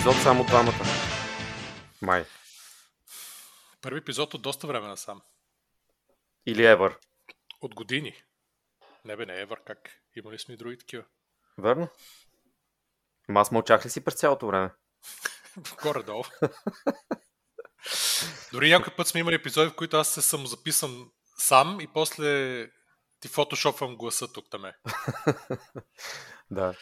епизод само двамата. Май. Първи епизод от доста време насам. Или Ever. От години. Не бе, не Ever, как? Имали сме и други такива. Верно? Ама аз мълчах ли си през цялото време? Горе-долу. Дори някой път сме имали епизоди, в които аз се съм записан сам и после ти фотошопвам гласа тук таме. да.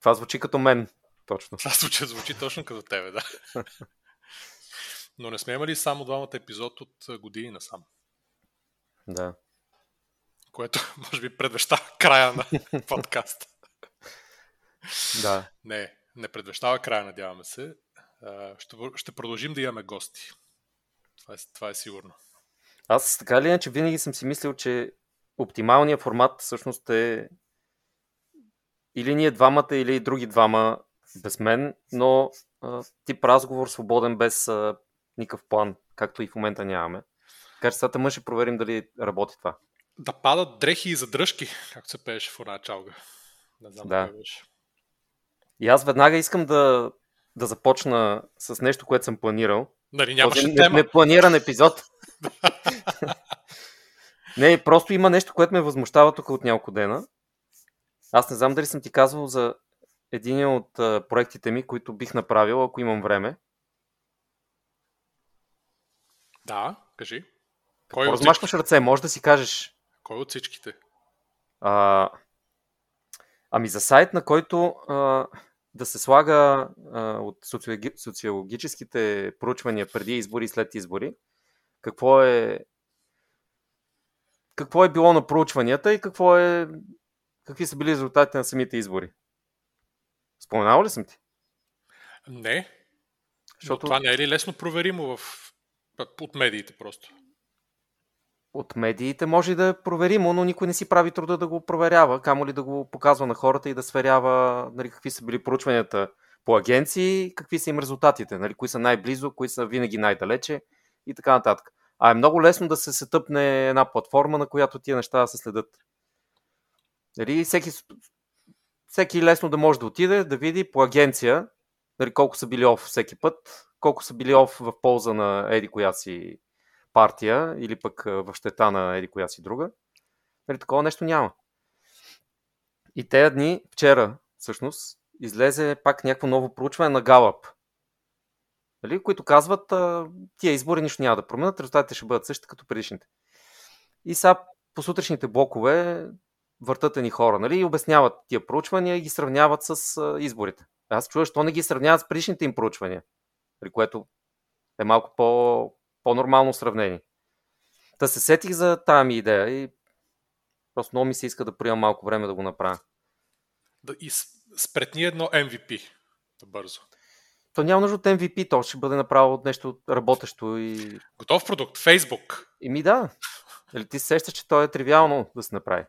Това звучи като мен. Точно. Това звучи, звучи точно като тебе, да. Но не сме имали само двамата епизод от години насам. Да. Което може би предвещава края на подкаста. Да. Не, не предвещава края, надяваме се. Ще, ще продължим да имаме гости. Това е, това е сигурно. Аз така или иначе винаги съм си мислил, че оптималният формат всъщност е или ние двамата, или и други двама без мен, но а, тип разговор свободен без а, никакъв план, както и в момента нямаме. Така че сега ще проверим дали работи това. Да падат дрехи и задръжки, както се пееше в една чалга. Не знам да. беше. И аз веднага искам да, да започна с нещо, което съм планирал. Нали нямаше Този тема? Непланиран епизод. не, просто има нещо, което ме възмущава тук от няколко дена. Аз не знам дали съм ти казвал за един от проектите ми, които бих направил, ако имам време. Да, кажи. Кой Какво размашваш ръце? Може да си кажеш. Кой от всичките? А, ами за сайт, на който а, да се слага а, от социологи, социологическите проучвания преди избори и след избори, какво е какво е било на проучванията и какво е какви са били резултатите на самите избори. Споменава ли съм ти? Не. Защото... Но това не е ли лесно проверимо в... от медиите просто? От медиите може да е проверимо, но никой не си прави труда да го проверява, камо ли да го показва на хората и да сверява нали, какви са били проучванията по агенции, какви са им резултатите, нали, кои са най-близо, кои са винаги най-далече и така нататък. А е много лесно да се сетъпне една платформа, на която тия неща да се следят. Нали, всеки, всеки лесно да може да отиде, да види по агенция нали, колко са били оф всеки път, колко са били оф в полза на еди коя си партия или пък в щета на еди коя си друга. Нали, такова нещо няма. И тези дни, вчера всъщност, излезе пак някакво ново проучване на Галап, нали, които казват, тия избори нищо няма да променят, резултатите ще бъдат същите като предишните. И сега по сутрешните блокове въртат ни хора, нали, и обясняват тия проучвания и ги сравняват с а, изборите. Аз чуваш, що не ги сравняват с предишните им проучвания, при което е малко по, по-нормално сравнение. Та се сетих за тази ми идея и просто много ми се иска да приемам малко време да го направя. Да, и спретни едно MVP. Бързо. То няма нужда от MVP, то ще бъде направо от нещо работещо и... Готов продукт. Facebook. И ми да. Или ти се сещаш, че то е тривиално да се направи?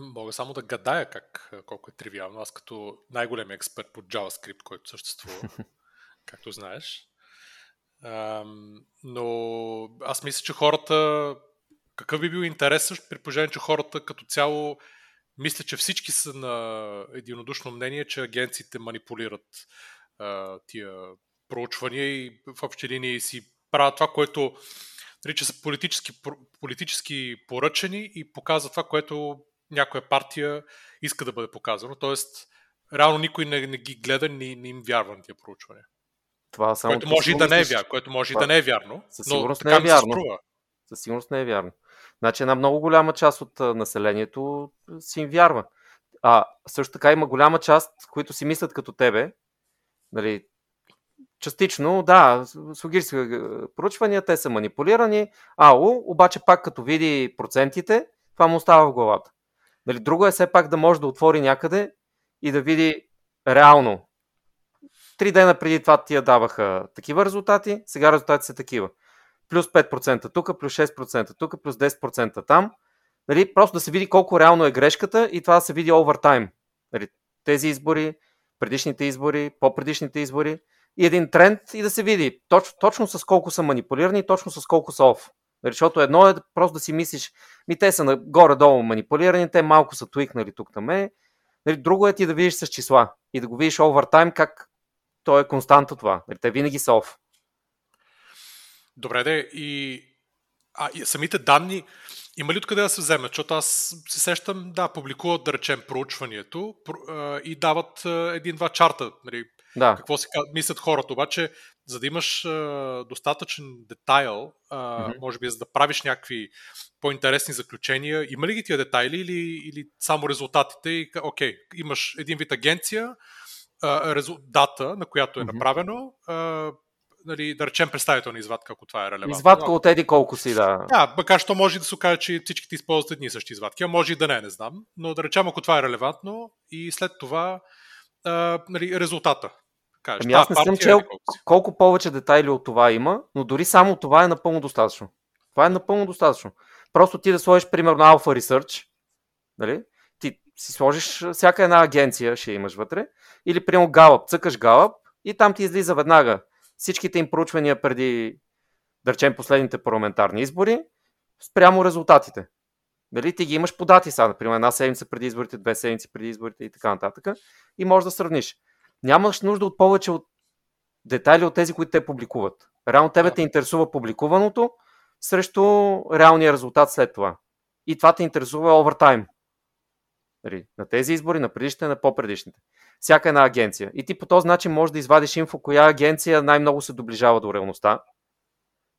Мога само да гадая как, колко е тривиално. Аз като най-голем експерт по JavaScript, който съществува, както знаеш. Ам, но аз мисля, че хората... Какъв би бил интерес също при положение, че хората като цяло мисля, че всички са на единодушно мнение, че агенциите манипулират а, тия проучвания и в общи линии си правят това, което нарича са политически, политически поръчани и показва това, което някоя партия иска да бъде показано. Тоест, реално никой не, не ги гледа, не, не им вярва на тия проучвания. Това само което може и да не е вярно, което може това... и да не е вярно. Със сигурност но не е вярно. Със сигурност не е вярно. Значи една много голяма част от населението си им вярва. А също така има голяма част, които си мислят като тебе. Нали, частично, да, слогически проучвания, те са манипулирани. Ало, обаче пак като види процентите, това му остава в главата. Нали, друго е все пак да може да отвори някъде и да види реално. Три дена преди това тия даваха такива резултати, сега резултати са такива. Плюс 5% тук, плюс 6% тук, плюс 10% там. Нали, просто да се види колко реално е грешката и това да се види овертайм. Нали, тези избори, предишните избори, по-предишните избори и един тренд и да се види точ, точно с колко са манипулирани, точно с колко са оф. Защото едно е просто да си мислиш, ми те са горе-долу манипулирани, те малко са твикнали тук там е, Нали, друго е ти да видиш с числа и да го видиш овертайм как то е константа това. Нали, те винаги са оф. Добре, де, и, а, и самите данни, има ли откъде да се вземат? Защото аз се сещам, да, публикуват, да речем, проучването и дават един-два чарта. Нали, да. Какво си мислят хората. Обаче, за да имаш достатъчен детайл, mm-hmm. може би за да правиш някакви по-интересни заключения, има ли ги тия детайли или, или само резултатите? И, окей, имаш един вид агенция, резу, дата, на която е направено, нали, да речем представителна извадка, ако това е релевантно. Извадка от еди колко си, да. Да, макар що може да се окаже, че всичките използват едни и същи извадки, а може и да не, не знам. Но да речем, ако това е релевантно и след това а, нали, резултата. Кажеш, ами аз не съм чел колко, колко повече детайли от това има, но дори само това е напълно достатъчно. Това е напълно достатъчно. Просто ти да сложиш, примерно, Alpha Research, нали? ти си сложиш всяка една агенция, ще имаш вътре, или, примерно, Gallup, цъкаш Gallup и там ти излиза веднага всичките им проучвания преди, да речем, последните парламентарни избори, спрямо резултатите. Дали ти ги имаш по дати сега, например, една седмица преди изборите, две седмици преди изборите и така нататък. И можеш да сравниш. Нямаш нужда от повече от детайли от тези, които те публикуват. Реално тебе те интересува публикуваното срещу реалния резултат след това. И това те интересува овертайм. Нали, на тези избори, на предишните, на по-предишните всяка една агенция. И ти по този начин можеш да извадиш инфо, коя агенция най-много се доближава до реалността,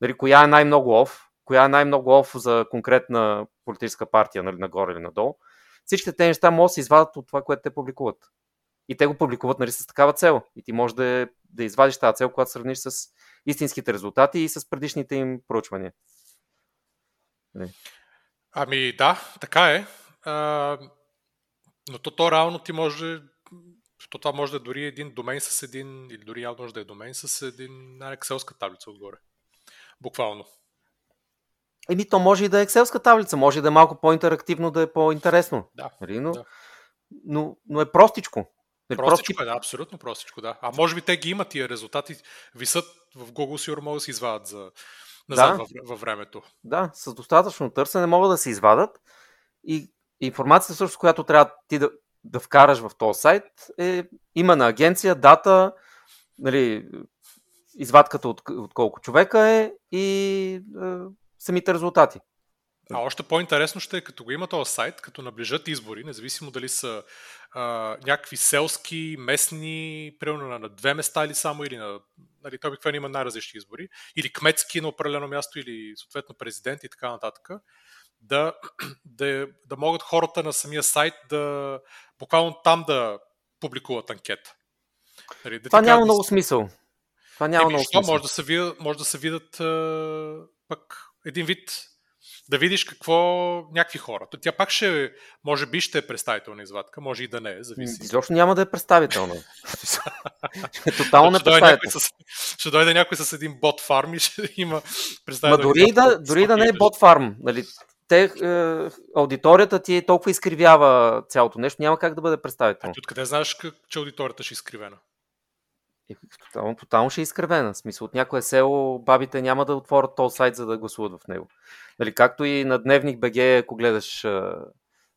дали, коя е най-много оф, коя е най-много оф за конкретна политическа партия, нали, нагоре или надолу. Всичките тези неща могат да се извадят от това, което те публикуват. И те го публикуват нали, с такава цел. И ти можеш да, да извадиш тази цел, когато сравниш с истинските резултати и с предишните им проучвания. Нали. Ами да, така е. А, но то, то реално ти може то това може да е дори един домен с един, или дори явно може да е домен с един екселска таблица отгоре. Буквално. Еми, то може и да е екселска таблица, може да е малко по-интерактивно, да е по-интересно. Да. Нали? Но, да. но, но е простичко. Нали, простичко е, да, абсолютно простичко, да. А може би те ги имат тия резултати, висат в Google, сигурно могат да се извадят за, назад да. във, във времето. Да, с достатъчно търсене могат да се извадат и информацията, също, която трябва ти да, да вкараш в този сайт е има на агенция, дата, нали, извадката от, от колко човека е и е, самите резултати. А още по-интересно ще е, като го има този сайт, като наближат избори, независимо дали са а, някакви селски, местни, примерно на, на две места или само, или на... Нали, той обикновено има най-различни избори, или кметски на определено място, или съответно президент и така нататък да, да, да могат хората на самия сайт да буквално там да публикуват анкета. Нали, да Това няма да... много смисъл. Това няма Еми, много смисъл. Може да се видят, може да се видят а, пък един вид да видиш какво някакви хора. Тя пак ще, може би ще е представителна извадка, може и да не е, зависи. Изобщо няма да е представителна. Тотално не представител. Ще дойде някой с един бот фарм и ще има представител. Ма дори да, дори да не е бот фарм, нали, те, е, аудиторията ти е толкова изкривява цялото нещо, няма как да бъде представител. А ти откъде знаеш, че аудиторията ще е изкривена? Е, тотално, тотално ще е изкривена. В смисъл, от някое село бабите няма да отворят този сайт, за да гласуват в него. Нали, както и на Дневник БГ, ако гледаш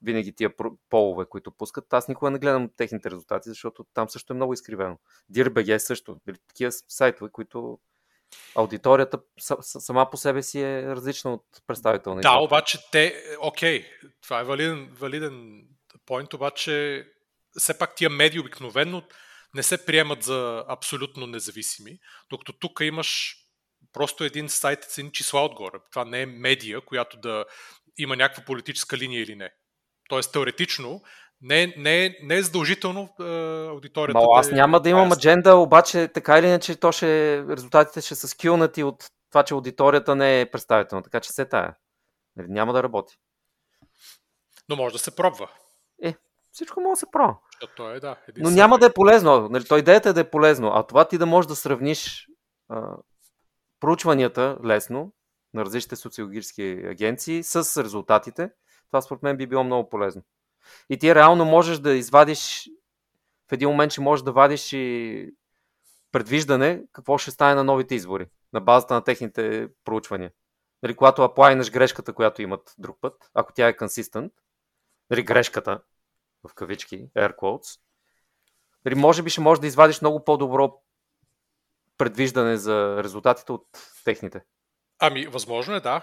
винаги тия полове, които пускат, аз никога не гледам техните резултати, защото там също е много изкривено. DIRBG също. Нали, такива сайтове, които аудиторията сама по себе си е различна от представителна. Да, обаче те, окей, това е валиден, валиден поинт, обаче все пак тия медии обикновено не се приемат за абсолютно независими, докато тук имаш просто един сайт с едни числа отгоре. Това не е медия, която да има някаква политическа линия или не. Тоест, теоретично, не, не, не е задължително е, аудиторията. Но аз да няма да имам адженда, обаче така или иначе то ще, резултатите ще са скилнати от това, че аудиторията не е представителна. Така че се тая. Нали, няма да работи. Но може да се пробва. Е, всичко може да се пробва. То е, да, Но няма да е полезно. Нали, то идеята е да е полезно. А това ти да можеш да сравниш а, проучванията лесно на различните социологически агенции с резултатите, това според мен би било много полезно. И ти реално можеш да извадиш, в един момент ще можеш да вадиш и предвиждане какво ще стане на новите избори, на базата на техните проучвания. Нали, когато аплайнеш грешката, която имат друг път, ако тя е консистент, нали, грешката, в кавички, air quotes, може би ще можеш да извадиш много по-добро предвиждане за резултатите от техните. Ами, възможно е, да.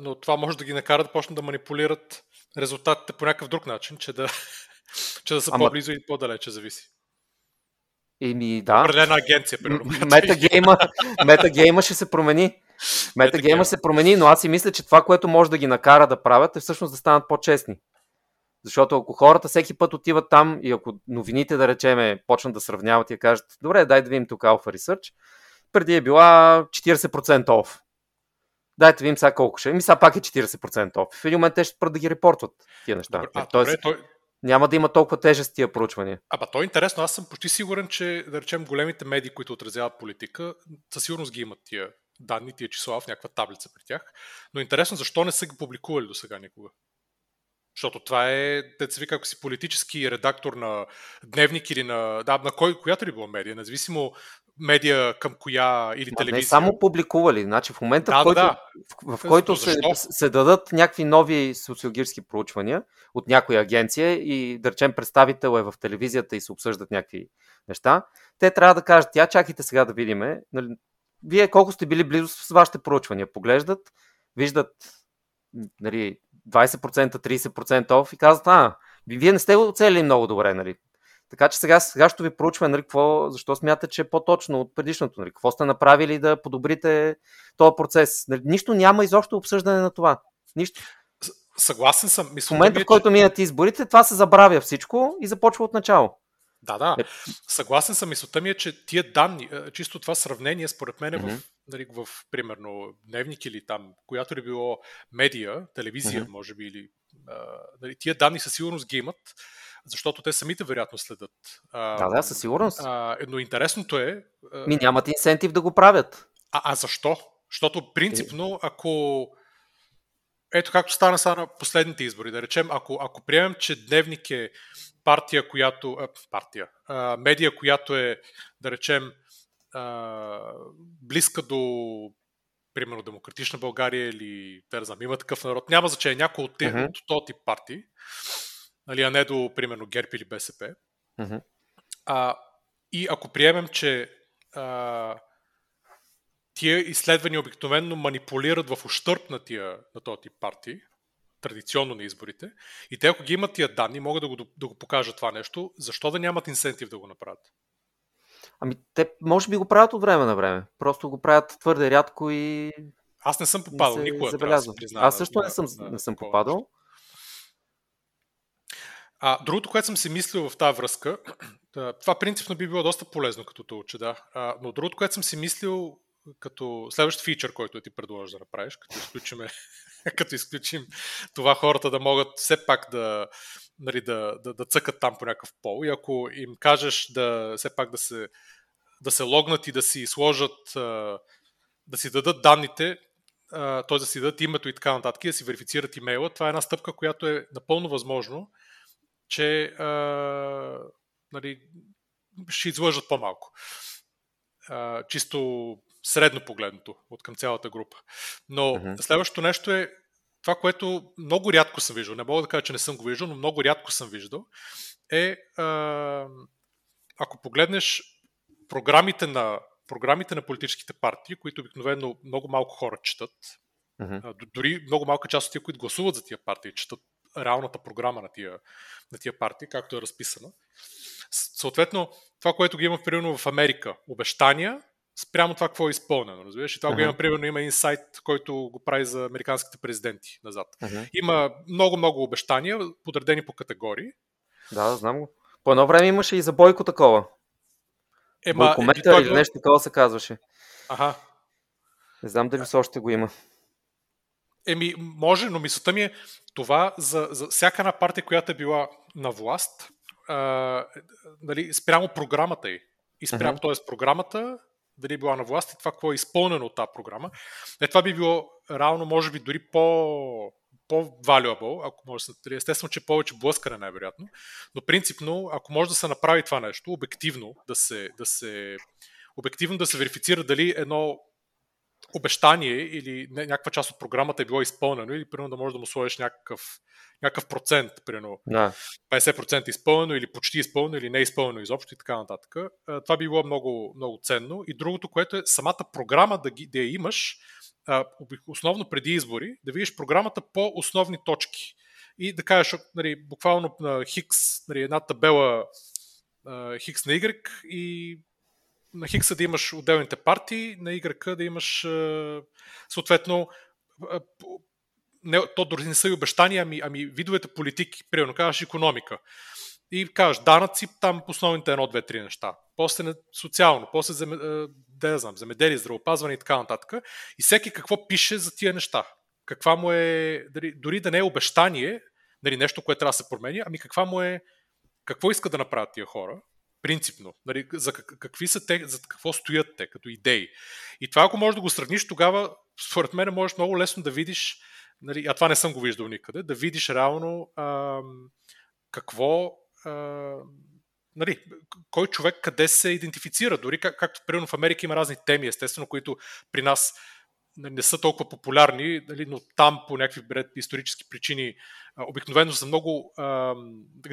Но това може да ги накара да почнат да манипулират резултатите по някакъв друг начин, че да, че да са Ама... по-близо и по-далече, зависи. Еми, да. Определена агенция, примерно. Метагейма, метагейма ще се промени. Метагейма се промени, но аз си мисля, че това, което може да ги накара да правят, е всъщност да станат по-честни. Защото ако хората всеки път отиват там и ако новините, да речеме, почнат да сравняват и кажат, добре, дай да видим тук Alpha Research, преди е била 40% off. Дайте видим сега колко ще. Ми сега пак е 40% off. В един момент те ще да ги репортват тия неща. Добре, а, Тоест, добре, той, няма да има толкова тежест тия проучвания. Ама то е интересно. Аз съм почти сигурен, че, да речем, големите медии, които отразяват политика, със сигурност ги имат тия данни, тия числа в някаква таблица при тях. Но интересно, защо не са ги публикували до сега никога? Защото това е, да се вика, ако си политически редактор на дневник или на, да, на кой, която ли била медия, независимо медия към коя или да, телевизия. Не само публикували, значи в момента, да, в който, да, в, в който се, се дадат някакви нови социологически проучвания от някоя агенция и да речем представител е в телевизията и се обсъждат някакви неща, те трябва да кажат, тя чакайте сега да видим, нали, вие колко сте били близо с вашите проучвания, поглеждат, виждат нали, 20%, 30% оф и казват, а, вие не сте оцелили много добре, нали? Така че сега, сега ще ви проучваме, нали, какво, защо смятате, че е по-точно от предишното, нали? Какво сте направили да подобрите този процес? Нали? Нищо няма изобщо обсъждане на това. Нищо. Съгласен съм. Мисля, в момента, в който минат изборите, това се забравя всичко и започва от начало. Да, да. Е... Съгласен съм. Мисълта ми е, че тия данни, чисто това сравнение, според мен е mm-hmm. в, нали, в, примерно, дневник или там, която ли било медия, телевизия, mm-hmm. може би, или а, нали, тия данни със сигурност ги имат, защото те самите вероятно следят. А, да, да, със сигурност. А, но интересното е... А, Ми нямат инсентив да го правят. А, а защо? Защото принципно, ако... Ето както стана сега на последните избори, да речем, ако, ако приемем, че Дневник е партия, която... А, партия. А, медия, която е, да речем, а, близка до примерно Демократична България или, да знам, има такъв народ, няма значение, някой от, uh-huh. от този тип партии, нали, а не до, примерно, ГЕРБ или БСП. Uh-huh. А, и ако приемем, че а, тия изследвания обикновенно манипулират в ущърп на, тия, на този тип партии, традиционно на изборите, и те ако ги имат тия данни, могат да го, да го покажат това нещо, защо да нямат инсентив да го направят? Ами, те може би го правят от време на време. Просто го правят твърде рядко и. Аз не съм попадал никога. Забелязва. Аз също не съм, не съм попадал. А, другото, което съм си мислил в тази връзка, това принципно би било доста полезно като то уче, да. А, но другото, което съм си мислил като следващ фичър, който ти предложиш да направиш, като изключим, като изключим това хората да могат все пак да, нали, да, да, да цъкат там по някакъв пол и ако им кажеш да все пак да се, да се логнат и да си сложат, да си дадат данните, т.е. да си дадат името и така нататък, и да си верифицират имейла, това е една стъпка, която е напълно възможно, че нали, ще излъжат по-малко. Чисто средно погледното от към цялата група. Но uh-huh. следващото нещо е това, което много рядко съм виждал, не мога да кажа, че не съм го виждал, но много рядко съм виждал, е а, ако погледнеш програмите на, програмите на политическите партии, които обикновено много малко хора четат, uh-huh. дори много малка част от тия, които гласуват за тия партии, четат реалната програма на тия, на тия партии, както е разписана. Съответно, това, което ги има примерно в Америка, обещания, спрямо това какво е изпълнено. Разбираш? И това uh-huh. го има, примерно, има инсайт, който го прави за американските президенти назад. Uh-huh. Има много-много обещания, подредени по категории. Да, знам го. По едно време имаше и за Бойко такова. Ема, Бойкомета или нещо такова се казваше. Ага. Не знам дали все още го има. Еми, може, но мисълта ми е това за, за всяка една партия, която е била на власт, а, нали, спрямо програмата й. И спрямо, uh-huh. т.е. програмата дали е била на власт и това какво е изпълнено от тази програма. Е, това би било реално, може би, дори по, по-valuable, ако може да се естествено, че повече блъскане най-вероятно, но принципно, ако може да се направи това нещо, обективно да се, да се, обективно да се верифицира дали едно обещание или някаква част от програмата е било изпълнено или примерно да можеш да му сложиш някакъв, някакъв процент, примерно да. 50% изпълнено или почти изпълнено или не изпълнено изобщо и така нататък. Това би било много, много ценно. И другото, което е самата програма да, ги, да я имаш, основно преди избори, да видиш програмата по основни точки. И да кажеш, нали, буквално на Хикс, нали, една табела Хикс на Y и на Хикса да имаш отделните партии, на Y да имаш съответно не, то дори не са и обещания, ами, ами видовете политики, примерно казваш економика. И казваш данъци, там основните едно, две, три неща. После социално, после земе, да я знам, земеделие, здравеопазване и така нататък. И всеки какво пише за тия неща. Каква му е, дори, дори да не е обещание, нали, нещо, което трябва да се промени, ами каква му е, какво иска да направят тия хора, принципно, нали, за какви са те, за какво стоят те като идеи. И това, ако можеш да го сравниш, тогава, според мен, можеш много лесно да видиш, нали, а това не съм го виждал никъде, да видиш реално а, какво а, нали, кой човек къде се идентифицира. Дори как, както примерно в Америка има разни теми, естествено, които при нас не са толкова популярни, нали, но там по някакви исторически причини обикновено са много а,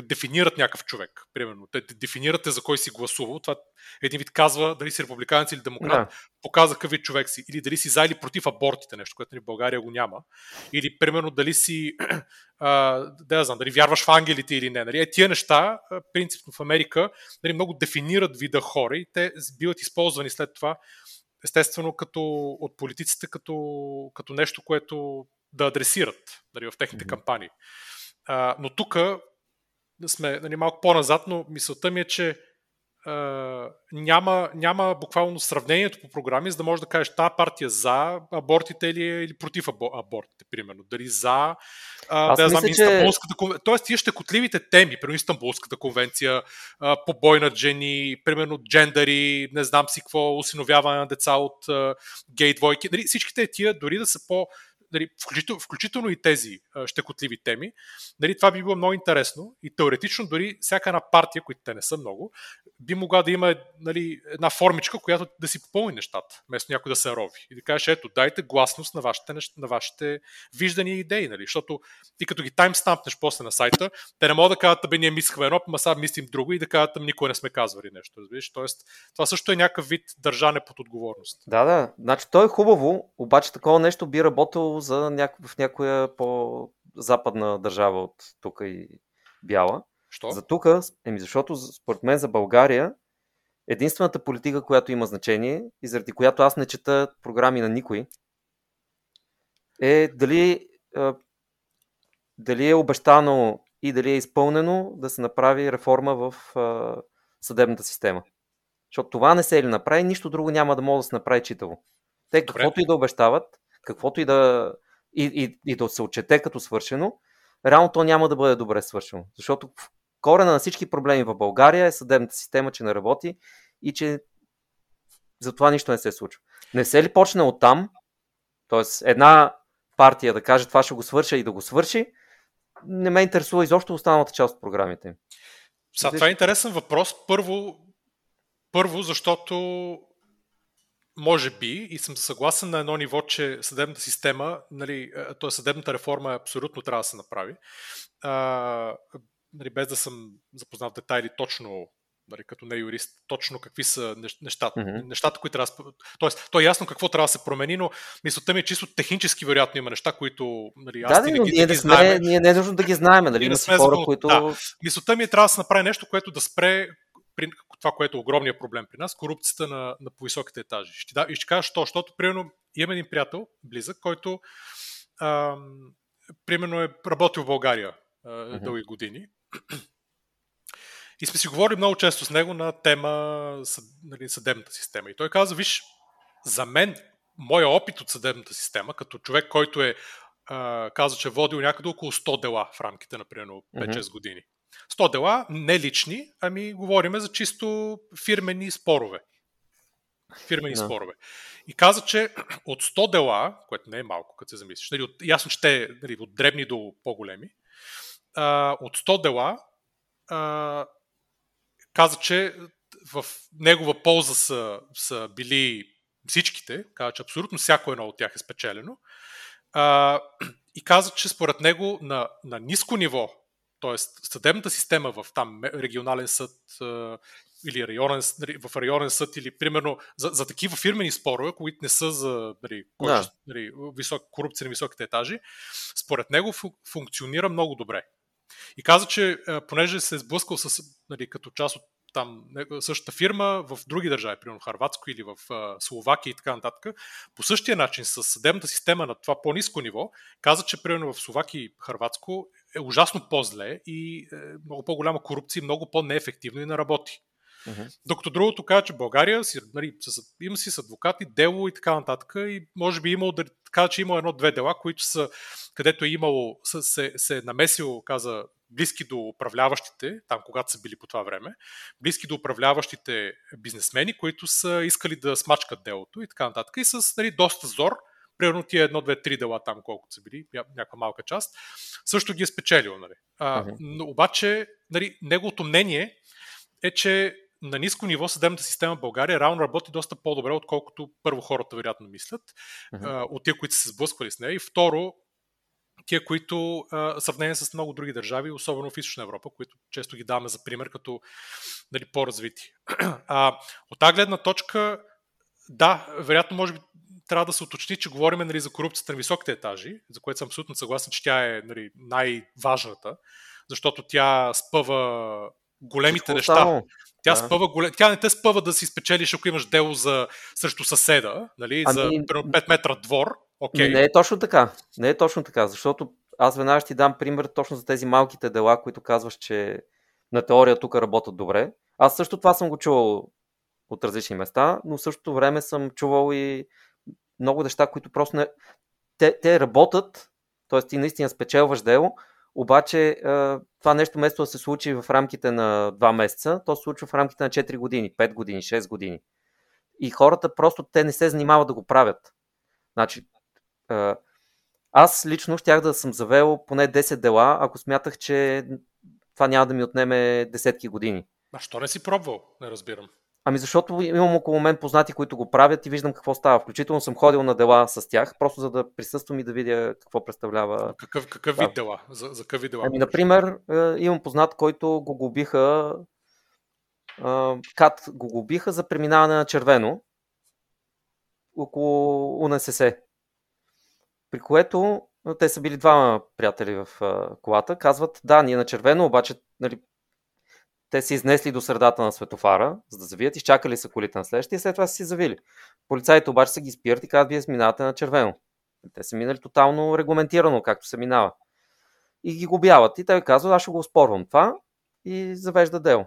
дефинират някакъв човек. Примерно, те дефинирате за кой си гласувал. Това един вид казва дали си републиканец или демократ, да. показва какъв вид човек си. Или дали си за или против абортите, нещо, което нали, в България го няма. Или, примерно, дали си, а, да я знам, дали вярваш в ангелите или не. Нали. Е, тия неща, принципно в Америка, нали, много дефинират вида хора и те биват използвани след това естествено като, от политиците като, като нещо, което да адресират нали, в техните mm-hmm. кампании. А, но тук сме нали, малко по-назад, но мисълта ми е, че няма, няма буквално сравнението по програми, за да можеш да кажеш тази партия за абортите или, или против абортите, примерно. Дали за а, да знам, че... Истанбулската конвенция. Тоест, тия щекотливите теми, примерно Истанбулската конвенция, а, побой на жени, примерно джендари, не знам си какво, усиновяване на деца от а, гей двойки. Нали, всичките тия, дори да са по нали, включително, включително и тези а, щекотливи теми, нали, това би било много интересно и теоретично дори всяка една партия, които те не са много, би могла да има нали, една формичка, която да си попълни нещата, вместо някой да се рови. И да кажеш, ето, дайте гласност на вашите, на вашите виждания и идеи, нали? защото ти като ги таймстампнеш после на сайта, те не могат да кажат, бе, ние мислихме едно, ама сега мислим друго и да кажат, никой не сме казвали нещо. Разбираш? Тоест, това също е някакъв вид държане под отговорност. Да, да. Значи, то е хубаво, обаче такова нещо би работило за няко... в някоя по-западна държава от тук и бяла. Що? За тук, еми защото според мен за България единствената политика, която има значение и заради която аз не чета програми на никой, е дали, дали е обещано и дали е изпълнено да се направи реформа в съдебната система. Защото това не се е ли направи, нищо друго няма да може да се направи читаво. Те каквото и да обещават, каквото и да, и, и, и да се отчете като свършено, реално то няма да бъде добре свършено. Защото корена на всички проблеми в България е съдебната система, че не работи и че за това нищо не се случва. Не се ли почне от там, т.е. една партия да каже това ще го свърша и да го свърши, не ме интересува изобщо останалата част от програмите им. Това е интересен въпрос. Първо, първо, защото може би, и съм съгласен на едно ниво, че съдебната система, нали, т.е. съдебната реформа абсолютно трябва да се направи. А, нали, без да съм запознал в детайли точно нали, като не юрист, точно какви са нещата, mm-hmm. нещата които трябва да Тоест, то е ясно какво трябва да се промени, но мисълта ми е чисто технически вероятно има неща, които нали, аз да, но ние, да сме, ние не е нужно да ги знаем, нали? Има хора, които... Да. Мисълта ми е трябва да се направи нещо, което да спре при това, което е огромният проблем при нас, корупцията на, на по-високите етажи. Ще, да, и ще кажа, що, защото, примерно, имам един приятел, близък, който ам, примерно е работил в България а, дълги години. И сме си говорили много често с него на тема съд, нали, съдебната система. И той каза, виж, за мен, моя опит от съдебната система, като човек, който е каза, че е водил някъде около 100 дела в рамките на примерно 5-6 mm-hmm. години. 100 дела, не лични, ами говориме за чисто фирмени спорове. Фирмени no. спорове. И каза, че от 100 дела, което не е малко, като се замислиш, нали, от, ясно, че те нали, от дребни до по-големи, а, от 100 дела а, каза, че в негова полза са, са били всичките, каза, че абсолютно всяко едно от тях е спечелено. А, и каза, че според него на, на ниско ниво, т.е. съдебната система в там регионален съд или районен, в районен съд, или примерно за, за такива фирмени спорове, които не са за нали, да. нали, висок, корупция на високите етажи, според него функционира много добре. И каза, че понеже се е сблъскал с, нали, като част от там същата фирма в други държави, примерно Харватско или в Словакия и така нататък, по същия начин с съдебната система на това по-низко ниво, каза, че примерно в Словакия и Харватско е ужасно по-зле и е много по-голяма корупция, много по-неефективно и не работи. Uh-huh. Докато другото казва, че България си, нали, има си с адвокати, дело и така нататък. И може би имало да кажа, че има едно-две дела, които са, където е имало, се, се е намесил, каза, близки до управляващите, там когато са били по това време, близки до управляващите бизнесмени, които са искали да смачкат делото и така нататък. И с нали, доста зор, примерно тия едно, две, три дела там, колкото са били, някаква малка част, също ги е спечелил. Нали. А, uh-huh. но обаче, нали, неговото мнение е, че на ниско ниво съдебната система в България реално работи доста по-добре, отколкото първо хората вероятно мислят, uh-huh. от тия, които са се сблъсквали с нея. И второ, тия, които а, сравнение с много други държави, особено в Източна Европа, които често ги даваме за пример като нали, по-развити. А, от тази гледна точка, да, вероятно, може би трябва да се уточни, че говорим нали, за корупцията на високите етажи, за което съм абсолютно съгласен, че тя е нали, най-важната, защото тя спъва големите Всичко неща. Тя, да. спъва, голем... тя не те спъва да си спечелиш, ако имаш дело за... срещу съседа, нали, ами... за 5 метра двор. Okay. Не е точно така. Не е точно така, защото аз веднага ще ти дам пример точно за тези малките дела, които казваш, че на теория тук работят добре. Аз също това съм го чувал от различни места, но в същото време съм чувал и много неща, които просто не... Те, те работят, т.е. ти наистина спечелваш дело, обаче това нещо вместо да се случи в рамките на 2 месеца, то се случва в рамките на 4 години, 5 години, 6 години. И хората просто те не се занимават да го правят. Значи, аз лично щях да съм завел поне 10 дела, ако смятах, че това няма да ми отнеме десетки години. А що не си пробвал? Не разбирам. Ами защото имам около мен познати, които го правят и виждам какво става. Включително съм ходил на дела с тях, просто за да присъствам и да видя какво представлява. Какъв, какъв вид дела? За, за какъв вид дела? Ами, например, е, имам познат, който го губиха Кат го губиха за преминаване на червено около УНСС. При което те са били двама приятели в колата, казват, да, ние на червено, обаче нали, те са изнесли до средата на светофара, за да завият, изчакали са колите на следващия и след това са си завили. Полицаите обаче са ги спират и казват, вие сминавате на червено. Те са минали тотално регламентирано, както се минава. И ги губяват. И той казва, аз ще го оспорвам това и завежда дело.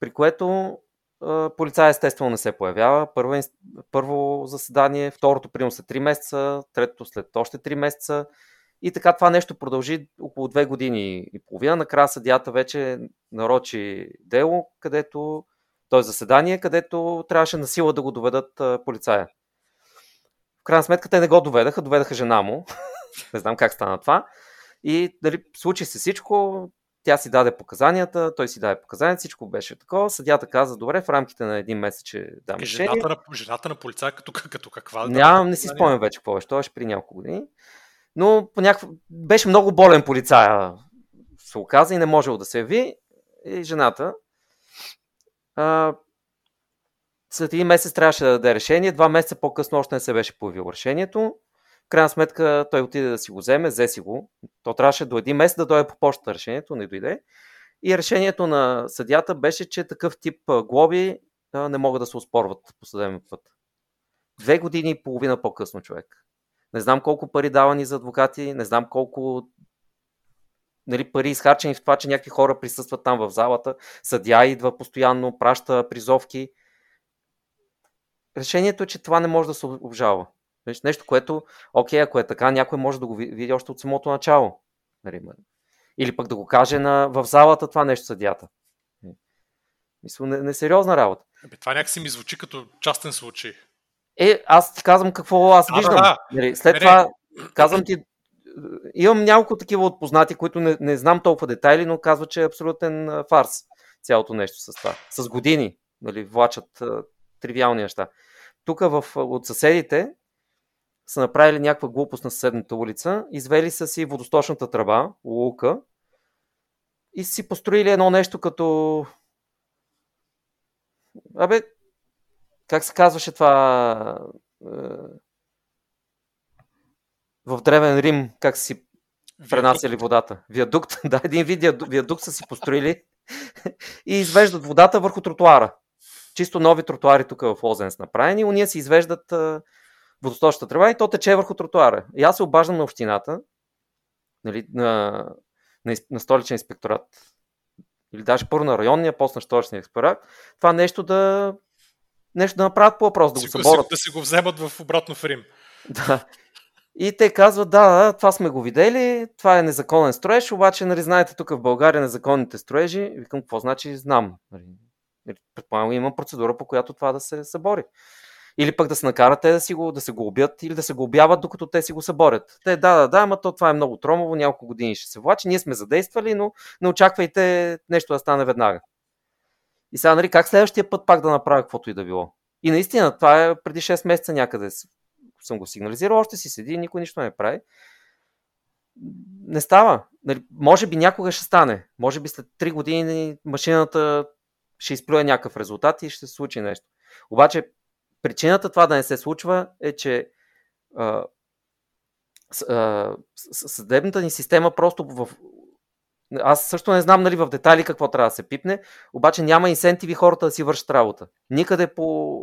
При което полицай естествено не се появява. Първо, първо заседание, второто прием след 3 месеца, третото след още 3 месеца. И така това нещо продължи около 2 години и половина. Накрая съдията вече нарочи дело, където, т.е. заседание, където трябваше на сила да го доведат полицая. В крайна сметка те не го доведаха, доведаха жена му. не знам как стана това. И дали, случи се всичко, тя си даде показанията, той си даде показанията, всичко беше такова. Съдята каза, добре, в рамките на един месец че дам решение. Жената на, жената на полицая като, като каква? Нямам, не си спомням вече какво беше. Това беше при няколко години. Но по някакъв... беше много болен полицая, се оказа и не можел да се яви. И жената а, след един месец трябваше да даде решение. Два месеца по-късно още не се беше появило решението крайна сметка той отиде да си го вземе, взе си го. То трябваше до един месец да дойде по почта решението, не дойде. И решението на съдята беше, че такъв тип глоби не могат да се оспорват по съдебен път. Две години и половина по-късно човек. Не знам колко пари давани за адвокати, не знам колко нали, пари изхарчени в това, че някакви хора присъстват там в залата, съдя идва постоянно, праща призовки. Решението е, че това не може да се обжалва. Нещо, което, окей, ако е така, някой може да го види още от самото начало. Нали, Или пък да го каже на, в залата това нещо съдята. Мисля, несериозна работа. Ебе, това някакси ми звучи като частен случай. Е, аз ти казвам какво аз а, виждам. Да, да. След не, това, казвам ти, имам няколко такива отпознати, които не, не знам толкова детайли, но казват, че е абсолютен фарс цялото нещо с това. С години нали, влачат тривиални неща. тук в, от съседите са направили някаква глупост на съседната улица, извели са си водосточната тръба, лука, и си построили едно нещо като... Абе, как се казваше това? Е, в Древен Рим, как си пренасяли водата? Виадукт, да, един вид виадукт са си построили и извеждат водата върху тротуара. Чисто нови тротуари тук в Лозенс направени. Уния си извеждат водосточната тръба и то тече върху тротуара. И аз се обаждам на общината, нали, на, на, на столичен инспекторат, или даже първо на районния, после на столичния инспекторат, това нещо да, нещо да направят по въпрос, да го съборят. Да си го вземат в обратно в Рим. Да. И те казват, да, да, това сме го видели, това е незаконен строеж, обаче, нали, знаете, тук в България незаконните строежи, викам, какво значи, знам. Нали, предполагам, има процедура, по която това да се събори. Или пък да се накарат те да, си го, да се го убият или да се го обяват, докато те си го съборят. Те, да, да, да, ама то това е много тромово, няколко години ще се влачи, ние сме задействали, но не очаквайте нещо да стане веднага. И сега, нали, как следващия път пак да направя каквото и да било? И наистина, това е преди 6 месеца някъде съм го сигнализирал, още си седи, никой нищо не прави. Не става. Нали, може би някога ще стане. Може би след 3 години машината ще изплюе някакъв резултат и ще се случи нещо. Обаче причината това да не се случва е, че а, съдебната ни система просто в. Аз също не знам нали, в детайли какво трябва да се пипне, обаче няма инсентиви хората да си вършат работа. Никъде по,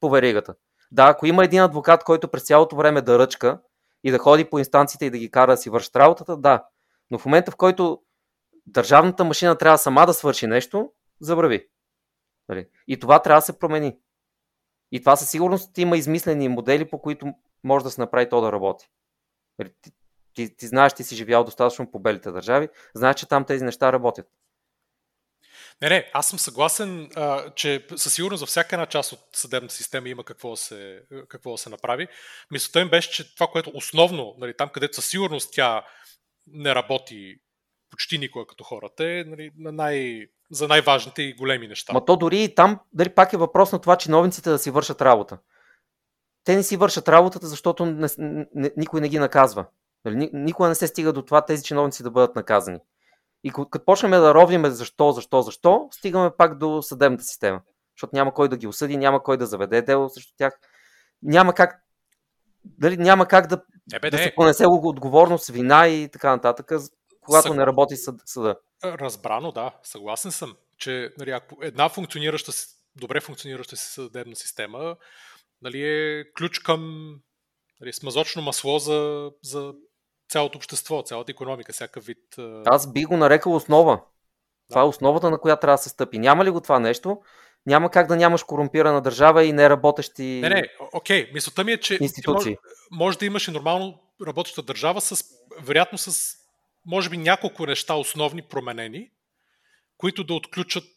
по веригата. Да, ако има един адвокат, който през цялото време да ръчка и да ходи по инстанциите и да ги кара да си вършат работата, да. Но в момента, в който държавната машина трябва сама да свърши нещо, забрави. Нали? И това трябва да се промени. И това със сигурност има измислени модели, по които може да се направи то да работи. Ти, ти, знаеш, ти си живял достатъчно по белите държави, знаеш, че там тези неща работят. Не, не, аз съм съгласен, а, че със сигурност за всяка една част от съдебната система има какво да се, какво да се направи. Мисълта им беше, че това, което основно, нали, там където със сигурност тя не работи почти никога като хората, е нали, на най, за най-важните и големи неща. Ма то дори и там, дали пак е въпрос на това, чиновниците да си вършат работа. Те не си вършат работата, защото не, не, никой не ги наказва. Нали, никога не се стига до това тези чиновници да бъдат наказани. И като почнем да ровиме защо, защо, защо, стигаме пак до съдебната система. Защото няма кой да ги осъди, няма кой да заведе дело срещу тях. Няма как, дали, няма как да, не, бе, да се понесе отговорност, вина и така нататък, когато Съг... не работи съд, съда. Разбрано, да. Съгласен съм, че нали, една функционираща, добре функционираща съдебна система нали, е ключ към нали, смазочно масло за, за цялото общество, цялата економика, всякакъв вид. Аз би го нарекал основа. Това е основата, на която трябва да се стъпи. Няма ли го това нещо, няма как да нямаш корумпирана държава и неработещи Не, не, окей. Мисълта ми е, че институции. Може, може да имаш и нормално работеща държава с, вероятно с, може би, няколко неща основни променени, които да отключат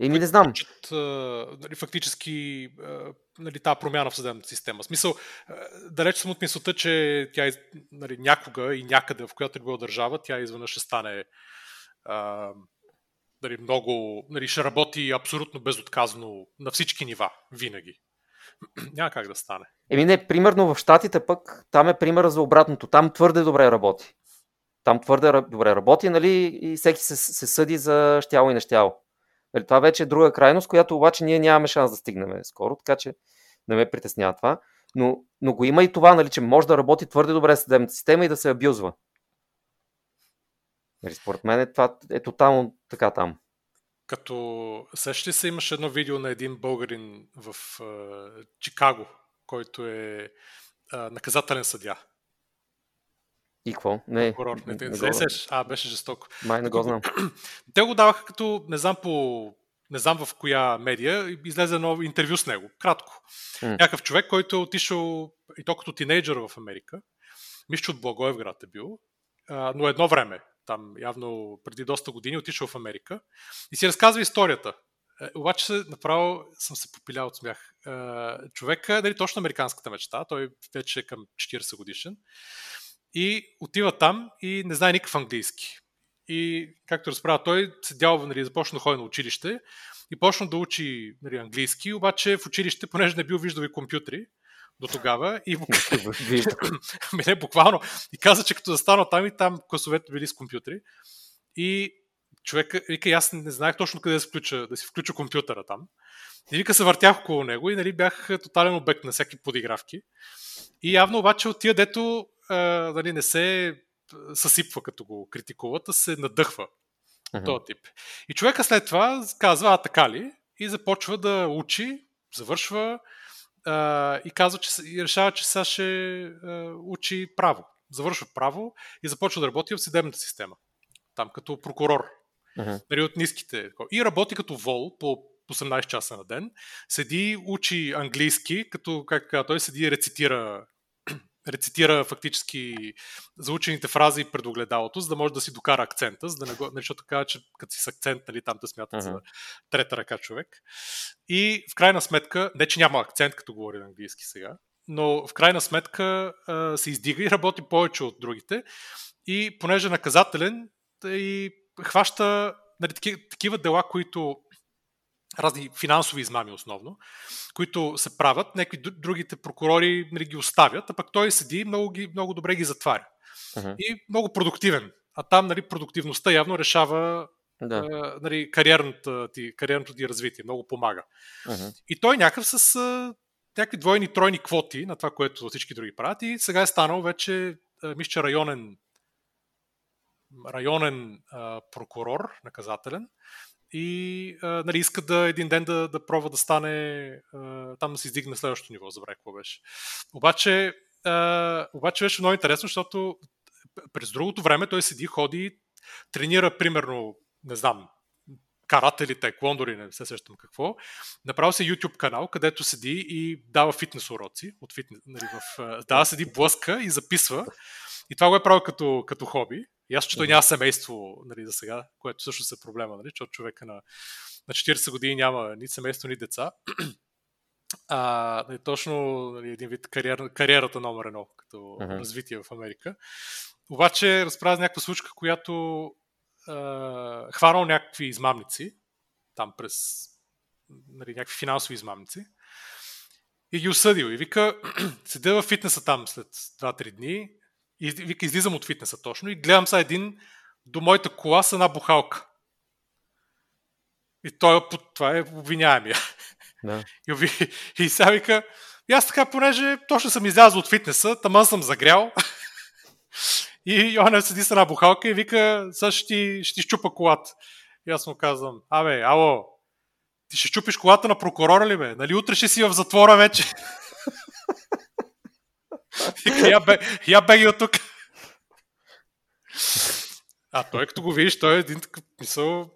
Еми не знам. Включат, нали, фактически нали, тази промяна в съдебната система. В смисъл, далеч съм от мисълта, че тя нали, някога и някъде, в която е била държава, тя изведнъж ще стане а, нали, много, нали, ще работи абсолютно безотказно на всички нива, винаги. Няма как да стане. Еми не, примерно в Штатите пък, там е примера за обратното. Там твърде добре работи. Там твърде добре работи, нали, и всеки се, се съди за щяло и нещяло. Нали, това вече е друга крайност, която обаче ние нямаме шанс да стигнем скоро, така че не ме притеснява това. Но, но го има и това, нали, че може да работи твърде добре съдебната система и да се абюзва. Нали, според мен е, това е тотално така там. Като сещи се имаше едно видео на един българин в uh, Чикаго, който е uh, наказателен съдя. И какво? Не, Прокурор. Не, не, не, А, беше жестоко. Май не го знам. Те го даваха като, не знам по не знам в коя медия, излезе едно интервю с него, кратко. Mm. Някакъв човек, който е отишъл и то като тинейджър в Америка, мисля, от Благоевград е бил, но едно време, там явно преди доста години, отишъл в Америка и си разказва историята. Е, обаче се, направо съм се попилял от смях. Е, човека, нали, точно американската мечта, той вече е към 40 годишен, и отива там и не знае никакъв английски. И, както разправя, той седял, нали, започна да ходи на училище и почна да учи нали, английски, обаче в училище, понеже не бил виждал и компютри, до тогава и му не, буквално. И каза, че като застанал там и там класовете били с компютри. И човека, вика, аз не знаех точно къде да, се включа, да си включа компютъра там. И вика, се въртях около него и нали, бях тотален обект на всеки подигравки. И явно обаче от тия, дето а, нали, не се съсипва като го критикуват, а се надъхва. Uh-huh. Този тип. И човека след това казва, а така ли? И започва да учи, завършва а, и казва, че и решава, че сега ще а, учи право. Завършва право и започва да работи в съдебната система. Там като прокурор. Uh-huh. Нали, от ниските. И работи като вол по 18 часа на ден. Седи, учи английски, като как, той седи и рецитира рецитира фактически заучените фрази пред огледалото, за да може да си докара акцента, за да не го, нали, защото казва, че като си с акцент, нали, там те смятат uh-huh. за трета ръка човек. И в крайна сметка, не че няма акцент, като говори на английски сега, но в крайна сметка се издига и работи повече от другите. И понеже е наказателен, и хваща нали, такива, такива дела, които разни финансови измами основно, които се правят, някакви другите прокурори нали, ги оставят, а пък той седи и много, ги, много добре ги затваря. Uh-huh. И много продуктивен. А там нали, продуктивността явно решава да. а, нали, кариерното, ти, кариерното ти развитие, много помага. Uh-huh. И той някакъв с а, някакви двойни, тройни квоти на това, което всички други правят и сега е станал вече, мисля, районен районен а, прокурор, наказателен, и а, нали, иска да един ден да, да пробва да стане а, там да се издигне следващото ниво, забравя какво беше. Обаче, а, обаче беше много интересно, защото през другото време той седи, ходи, тренира примерно, не знам, каратели, тайквондори, не се сещам какво. Направил се YouTube канал, където седи и дава фитнес уроци. От фитнес, нали, в, да, седи, блъска и записва. И това го е правил като, като хоби. И аз, че той няма семейство нали, за сега, което също е проблема, нали, защото човека на, на 40 години няма ни семейство, ни деца. А, нали, точно нали, един вид кариер, кариерата номер едно, като uh-huh. развитие в Америка. Обаче разправя някаква случка, която а, хванал някакви измамници, там през нали, някакви финансови измамници, и ги осъдил. И вика, седя в фитнеса там след 2-3 дни и вика, излизам от фитнеса точно и гледам са един до моята кола с една бухалка. И той, това е обвиняемия. Да. И, и сега вика, и аз така, понеже точно съм излязъл от фитнеса, таман съм загрял. и Йоанев седи с една бухалка и вика, сега ще ти, ще ти щупа колата. И аз му казвам, абе, ало, ти ще щупиш колата на прокурора ли бе? Нали утре ще си в затвора вече? я, бе, я беги от тук. А той като го видиш, той е един такъв мисъл,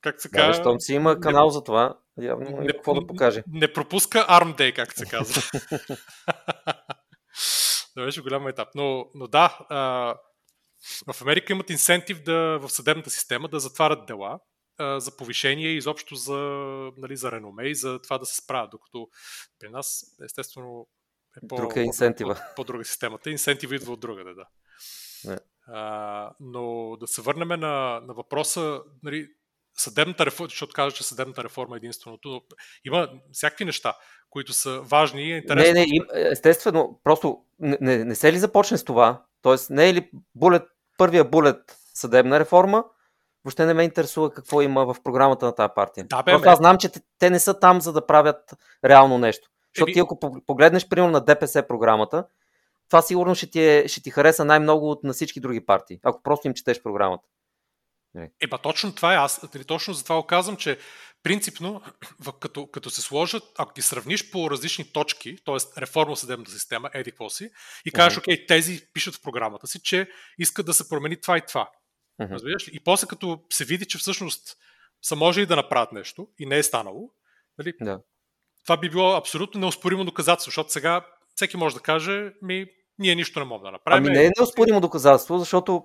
как се казва... Да, щом си има канал не, за това, явно не, какво да покаже. Не, пропуска Arm Day, как се казва. Това беше голям етап. Но, но да, а, в Америка имат инсентив да, в съдебната система да затварят дела а, за повишение и изобщо за, нали, за реноме и за това да се справят. Докато при нас, естествено, е по, Друг е инсентива. По, по, друга системата. Инсентива идва от другаде, да. Не. А, но да се върнем на, на въпроса, нали, съдебната реформа, защото казва, че съдебната реформа е единственото, но има всякакви неща, които са важни и е интересно. Не, не, естествено, просто не, не, не се ли започне с това? Тоест, не е ли булет, първия булет съдебна реформа? Въобще не ме интересува какво има в програмата на тази партия. Да, бе, Просто аз знам, че те, те не са там, за да правят реално нещо. Защото ти ако погледнеш, примерно, на ДПС програмата, това сигурно ще ти, е, ще ти хареса най-много от на всички други партии, ако просто им четеш програмата. Ема точно това е. Аз нали, точно за това го казвам, че принципно, като, като се сложат, ако ги сравниш по различни точки, т.е. реформа съдебната система, еди какво си, и кажеш, uh-huh. окей, тези пишат в програмата си, че искат да се промени това и това. Uh-huh. Разбираш ли? И после като се види, че всъщност са може и да направят нещо и не е станало, нали, да това би било абсолютно неоспоримо доказателство, защото сега всеки може да каже, ми, ние нищо не можем да направим. Ами не е неоспоримо доказателство, защото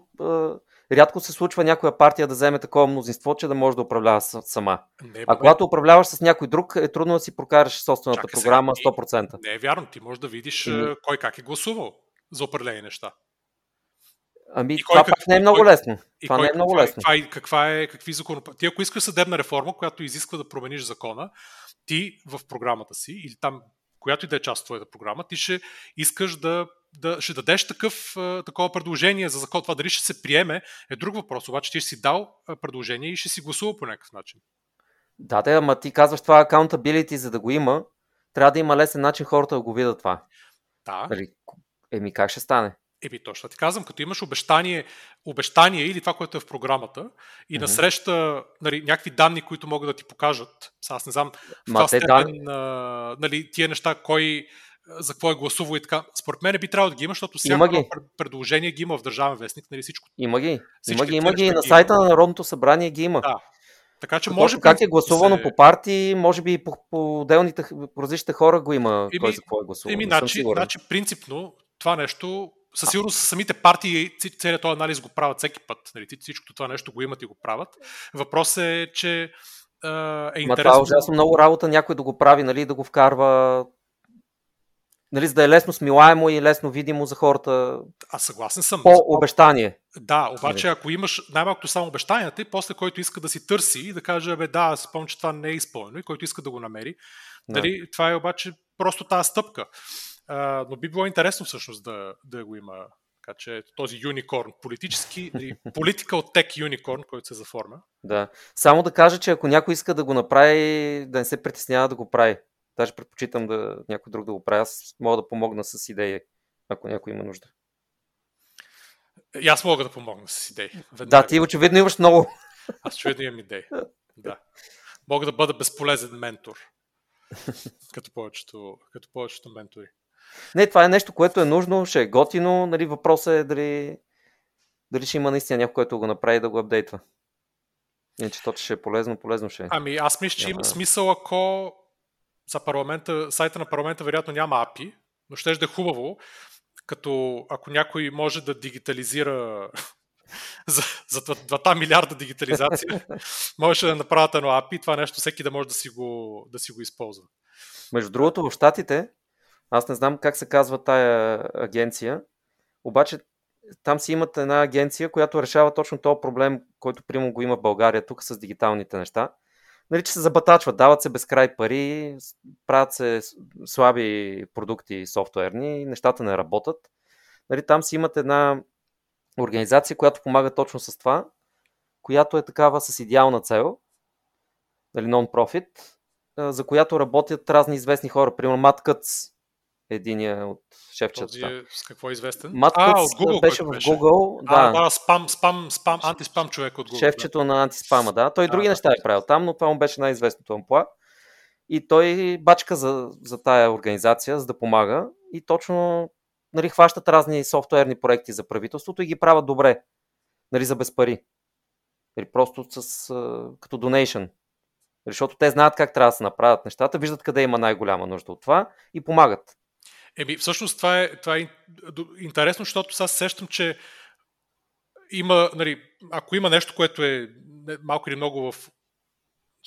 е, рядко се случва някоя партия да вземе такова мнозинство, че да може да управлява сама. Не, а когато управляваш с някой друг, е трудно да си прокараш собствената Чакай програма сега, 100%. Не, не е вярно, ти можеш да видиш и... кой как е гласувал за определени неща. Ами, и това пак не е много лесно. И това кой, не е много лесно. Каква, е, каква е, какви закон... Ти ако искаш съдебна реформа, която изисква да промениш закона, ти в програмата си или там, която и да е част от твоята програма, ти ще искаш да, да ще дадеш такъв, такова предложение за закон. Това дали ще се приеме е друг въпрос, обаче ти ще си дал предложение и ще си гласува по някакъв начин. Да, да, ама ти казваш това accountability, за да го има, трябва да има лесен начин хората да го видят това. Да. Нали, еми как ще стане? Еми точно ти казвам, като имаш обещание, обещание или това, което е в програмата и mm-hmm. насреща нали, някакви данни, които могат да ти покажат, сега аз не знам в това степен дан... а, нали, тия неща, кой за какво е гласувал и така. Според мен би трябвало да ги има, защото всяко предложение ги има в Държавен вестник, нали всичко. Има ги. Има ги, има ги и на сайта на Народното събрание ги има. Да. Така че може би. Как е гласувано се... по партии, може би и по, по отделните, по различните хора го има еми, кой за какво е гласувал. Еми, значи, значи, принципно това нещо със сигурност самите партии целият този анализ го правят всеки път. Нали, всичкото това нещо го имат и го правят. Въпросът е, че е интересно. Ма това е ужасно много работа някой да го прави, нали, да го вкарва нали, за да е лесно смилаемо и лесно видимо за хората. Аз съгласен съм. По обещание. Да, обаче ако имаш най-малкото само обещанията и после който иска да си търси и да каже, бе да, спомням, че това не е изпълнено и който иска да го намери, да. Дали, това е обаче просто тази стъпка. А, но би било интересно всъщност да, да го има така че този юникорн, политически, политикал тек юникорн, който се заформя. Да. Само да кажа, че ако някой иска да го направи, да не се притеснява да го прави. Даже предпочитам да някой друг да го прави. Аз мога да помогна с идеи, ако някой има нужда. И аз мога да помогна с идеи. Веднага. Да, ти очевидно имаш много. Аз очевидно имам идеи. Да. Мога да бъда безполезен ментор. като повечето, като повечето ментори. Не, това е нещо, което е нужно, ще е готино. Нали, въпросът е дали, дали ще има наистина някой, който го направи и да го апдейтва. Иначе то, че ще е полезно, полезно ще е. Ами аз мисля, че има смисъл, ако за парламента, сайта на парламента вероятно няма API, но ще да е хубаво, като ако някой може да дигитализира за, за 2 милиарда дигитализация, можеше да направят едно API, това нещо всеки да може да си го, да си го използва. Между другото, в Штатите, аз не знам как се казва тая агенция, обаче там си имат една агенция, която решава точно този проблем, който прямо го има в България, тук с дигиталните неща нали, че се забатачват, дават се безкрай пари, правят се слаби продукти софтуерни, нещата не работят. Нали, там си имат една организация, която помага точно с това, която е такава с идеална цел, нали, нон-профит, за която работят разни известни хора. Примерно Мат Къц, единия от шефчета. Този е с какво е известен? Мат а, от Google, беше в Google. Да. А, да, спам, спам, спам, антиспам човек от Google. Шефчето да. на антиспама, да. Той и други а, неща е правил там, но това му беше най-известното ампла. И той бачка за, за тая организация, за да помага. И точно нали, хващат разни софтуерни проекти за правителството и ги правят добре. Нали, за без пари. Или просто с, като donation. Защото те знаят как трябва да се направят нещата, виждат къде има най-голяма нужда от това и помагат. Еми, всъщност това е, това е интересно, защото сега сещам, че има, нали, ако има нещо, което е малко или много в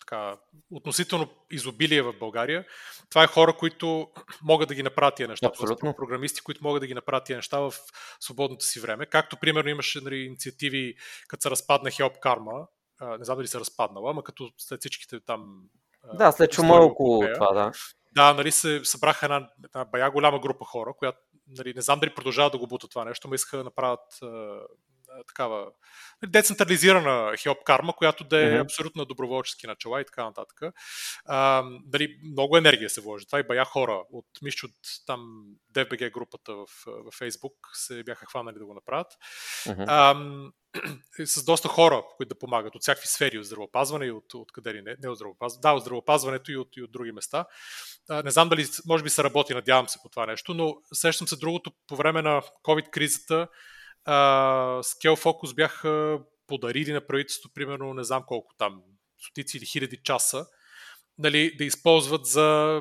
така, относително изобилие в България, това е хора, които могат да ги направят тия неща. Абсолютно. Програмисти, които могат да ги направят тия неща в свободното си време. Както, примерно, имаше нали, инициативи, като се разпадна Help Karma, не знам дали се разпаднала, ама като след всичките там... Да, след чума около това, да. Да, нали се събраха една, една бая голяма група хора, която нали, не знам дали продължават да го бутат това нещо, но искаха да направят такава децентрализирана хелп карма, която да е mm-hmm. абсолютно доброволчески начала и така нататък. А, дали, много енергия се вложи. Това и бая хора от, мисля, от там DFBG групата в, в Facebook се бяха хванали да го направят. Mm-hmm. А, с доста хора, които да помагат от всякакви сфери, от здравеопазване и от, от къде ли не, не от здравеопазване, да, от здравеопазването и от, и от други места. А, не знам дали, може би се работи, надявам се по това нещо, но сещам се другото по време на COVID-кризата, Scale Focus бяха подарили на правителството, примерно, не знам колко там, стотици или хиляди часа, нали, да използват за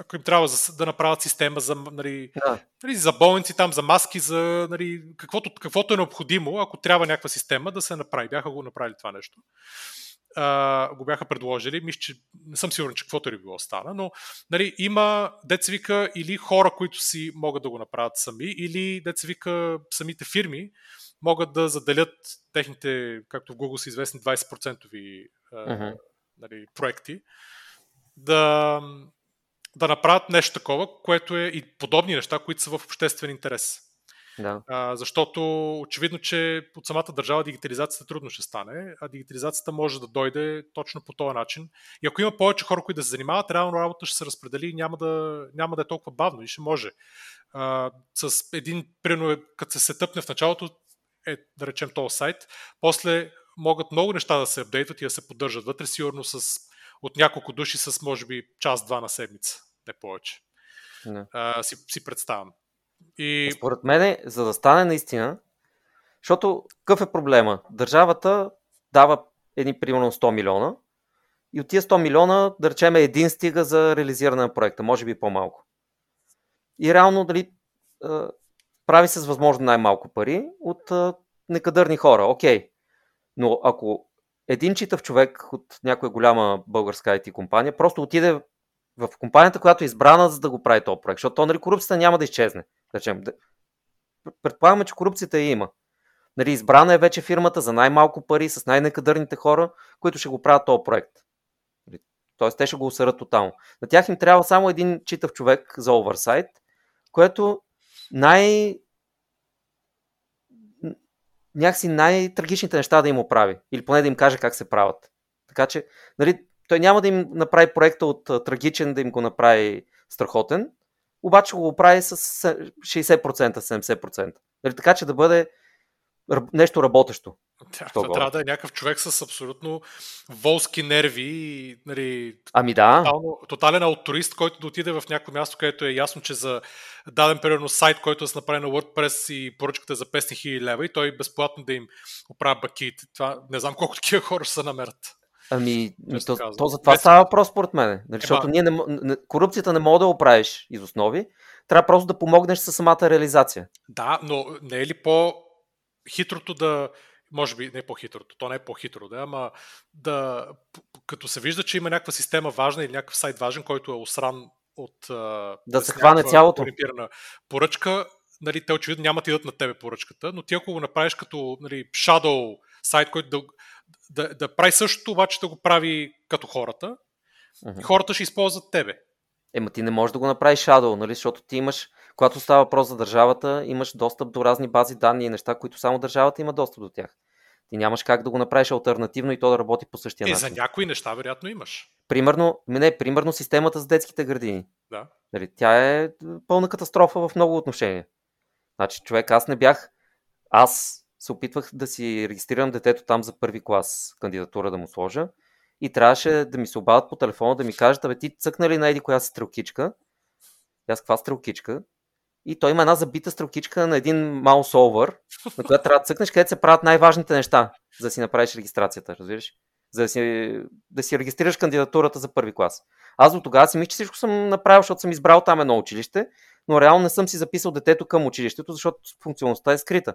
ако им трябва за, да направят система за, нали, да. нали, за болници, там, за маски, за нали, каквото, каквото е необходимо, ако трябва някаква система да се направи. Бяха го направили това нещо а, го бяха предложили. Мисля, че не съм сигурен, че каквото ли било стана, но нали, има деца вика или хора, които си могат да го направят сами, или деца вика самите фирми, могат да заделят техните, както в Google са известни, 20% Мгм. нали, проекти, да, да направят нещо такова, което е и подобни неща, които са в обществен интерес. Да. А, защото очевидно, че от самата държава дигитализацията трудно ще стане, а дигитализацията може да дойде точно по този начин. И ако има повече хора, които да се занимават, реално работа ще се разпредели и няма да, няма да е толкова бавно и ще може. А, с един, примерно, като се сетъпне в началото, е, да речем, този сайт, после могат много неща да се апдейтват и да се поддържат вътре, сигурно с, от няколко души с, може би, час-два на седмица, не повече. Да. А, си, си представям. И Според мен, за да стане наистина, защото какъв е проблема? Държавата дава едни примерно 100 милиона и от тия 100 милиона, да речем, един стига за реализиране на проекта, може би по-малко. И реално, дали, прави се с възможно най-малко пари от некадърни хора. Окей. Но ако един читав човек от някоя голяма българска IT компания просто отиде в компанията, която е избрана за да го прави този проект, защото то, нали, корупцията няма да изчезне. Речем, предполагаме, че корупцията я има. Нали, избрана е вече фирмата за най-малко пари, с най-некадърните хора, които ще го правят този проект. Нали, Тоест, те ще го усърат тотално. На тях им трябва само един читав човек за оверсайт, което най... някакси най-трагичните неща да им оправи. Или поне да им каже как се правят. Така че, нали, той няма да им направи проекта от трагичен, да им го направи страхотен, обаче го оправи с се- 60%, 70%. Нали, така че да бъде нещо работещо. Що това трябва да е някакъв човек с абсолютно волски нерви и нали, Ами да, тотално, тотален алтруист, който да отиде в някое място, където е ясно, че за даден примерно сайт, който да се направи на WordPress и поръчката е за 500 000 лева и той безплатно да им оправя бакиите. Това не знам колко такива хора ще се намерят. Ами ми, то, то за това Без- става въпрос според мен. Нали, защото ние не, не, корупцията не мога да оправиш из основи, трябва просто да помогнеш със самата реализация. Да, но не е ли по-хитрото да може би не по-хитрото, то не е по-хитро, да, ама да, като се вижда, че има някаква система важна или някакъв сайт важен, който е осран от а, Да се хване цялото. поръчка, нали, те очевидно няма да идат на тебе поръчката, но ти ако го направиш като нали, shadow сайт, който да, да, да прави същото, обаче да го прави като хората, Мгм. и хората ще използват тебе. Ема ти не можеш да го направиш Shadow, нали? защото ти имаш, когато става въпрос за държавата, имаш достъп до разни бази данни и неща, които само държавата има достъп до тях. Ти нямаш как да го направиш альтернативно и то да работи по същия Е, начин. за някои неща, вероятно, имаш. Примерно, ме не, примерно системата за детските градини. Да. Нали, тя е пълна катастрофа в много отношения. Значи, човек, аз не бях. Аз се опитвах да си регистрирам детето там за първи клас, кандидатура да му сложа. И трябваше да ми се обадят по телефона да ми кажат, абе ти цъкна ли на еди коя си стрелкичка? И аз каква стрелкичка? И той има една забита стрелкичка на един mouse over, на която трябва да цъкнеш, където се правят най-важните неща, за да си направиш регистрацията, разбираш? За да си, да си регистрираш кандидатурата за първи клас. Аз до тогава си мисля, че всичко съм направил, защото съм избрал там едно училище, но реално не съм си записал детето към училището, защото функционалността е скрита.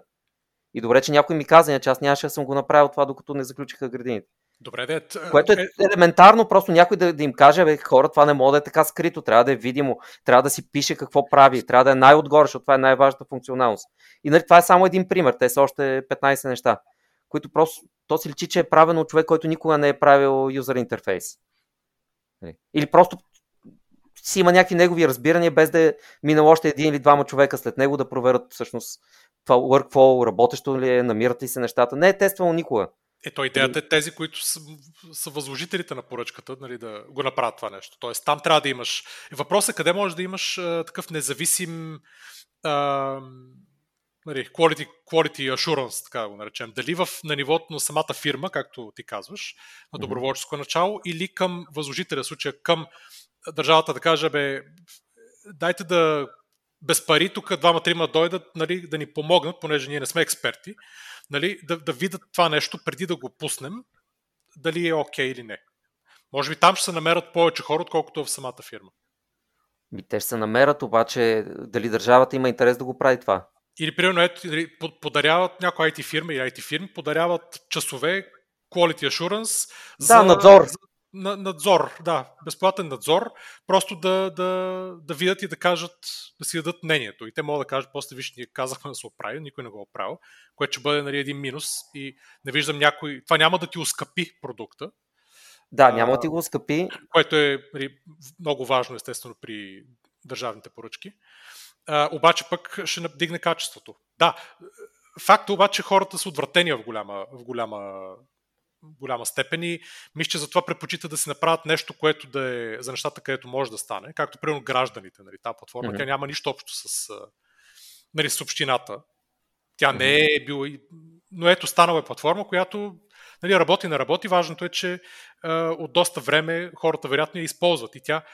И добре, че някой ми каза, иначе аз нямаше да съм го направил това, докато не заключиха градините. Добре, да е. Което е елементарно, просто някой да, да им каже, бе, хора, това не може да е така скрито, трябва да е видимо, трябва да си пише какво прави, трябва да е най-отгоре, защото това е най-важната функционалност. И нали, това е само един пример, те са още 15 неща, които просто, то си личи, че е правено от човек, който никога не е правил юзер интерфейс. Нали. Или просто си има някакви негови разбирания, без да е минало още един или двама човека след него да проверят всъщност това workflow, работещо ли е, намират ли се нещата. Не е тествало никога. Ето, идеята е тези, които са, са възложителите на поръчката, нали, да го направят това нещо. Тоест, там трябва да имаш. Въпросът е къде можеш да имаш а, такъв независим а, нали, quality, quality assurance, така да го наречем. Дали в, на нивото на самата фирма, както ти казваш, на доброволческо начало, или към възложителя, в случая към държавата да каже, бе, дайте да без пари тук двама-трима дойдат нали, да ни помогнат, понеже ние не сме експерти, нали, да, да видят това нещо преди да го пуснем, дали е окей okay или не. Може би там ще се намерят повече хора, отколкото в самата фирма. Ми, те ще се намерят, обаче дали държавата има интерес да го прави това. Или, примерно, ето, нали, подаряват някои IT фирми или IT фирми, подаряват часове, quality assurance. Да, надзор. на, надзор, да, безплатен надзор, просто да, да, да видят и да кажат, да си дадат мнението. И те могат да кажат, после виж, ние казахме да се оправи, никой не го е оправил, което ще бъде нали, един минус и не виждам някой, това няма да ти ускъпи продукта. Да, няма да ти го ускъпи. Което е нали, много важно, естествено, при държавните поръчки. А, обаче пък ще надигне качеството. Да, факт е обаче хората са отвратени в голяма, в голяма голяма степен и мисля, че затова предпочита да си направят нещо, което да е за нещата, където може да стане, както примерно гражданите, нали, тази платформа, mm-hmm. тя няма нищо общо с, нали, с общината. Тя не е била, но ето станала е платформа, която нали, работи, не работи. Важното е, че е, от доста време хората вероятно я използват и тя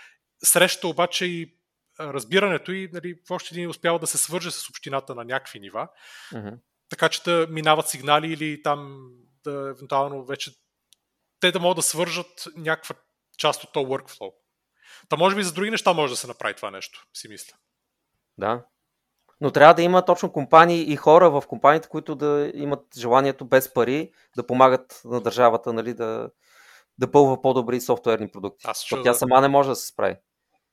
среща обаче и разбирането и нали, в още един успява да се свърже с общината на някакви нива, mm-hmm. така че да минават сигнали или там да евентуално вече те да могат да свържат някаква част от този workflow. Та може би за други неща може да се направи това нещо, си мисля. Да. Но трябва да има точно компании и хора в компаниите, които да имат желанието без пари да помагат на държавата нали, да, да пълва по-добри софтуерни продукти. Аз. Тя сама не може да се справи.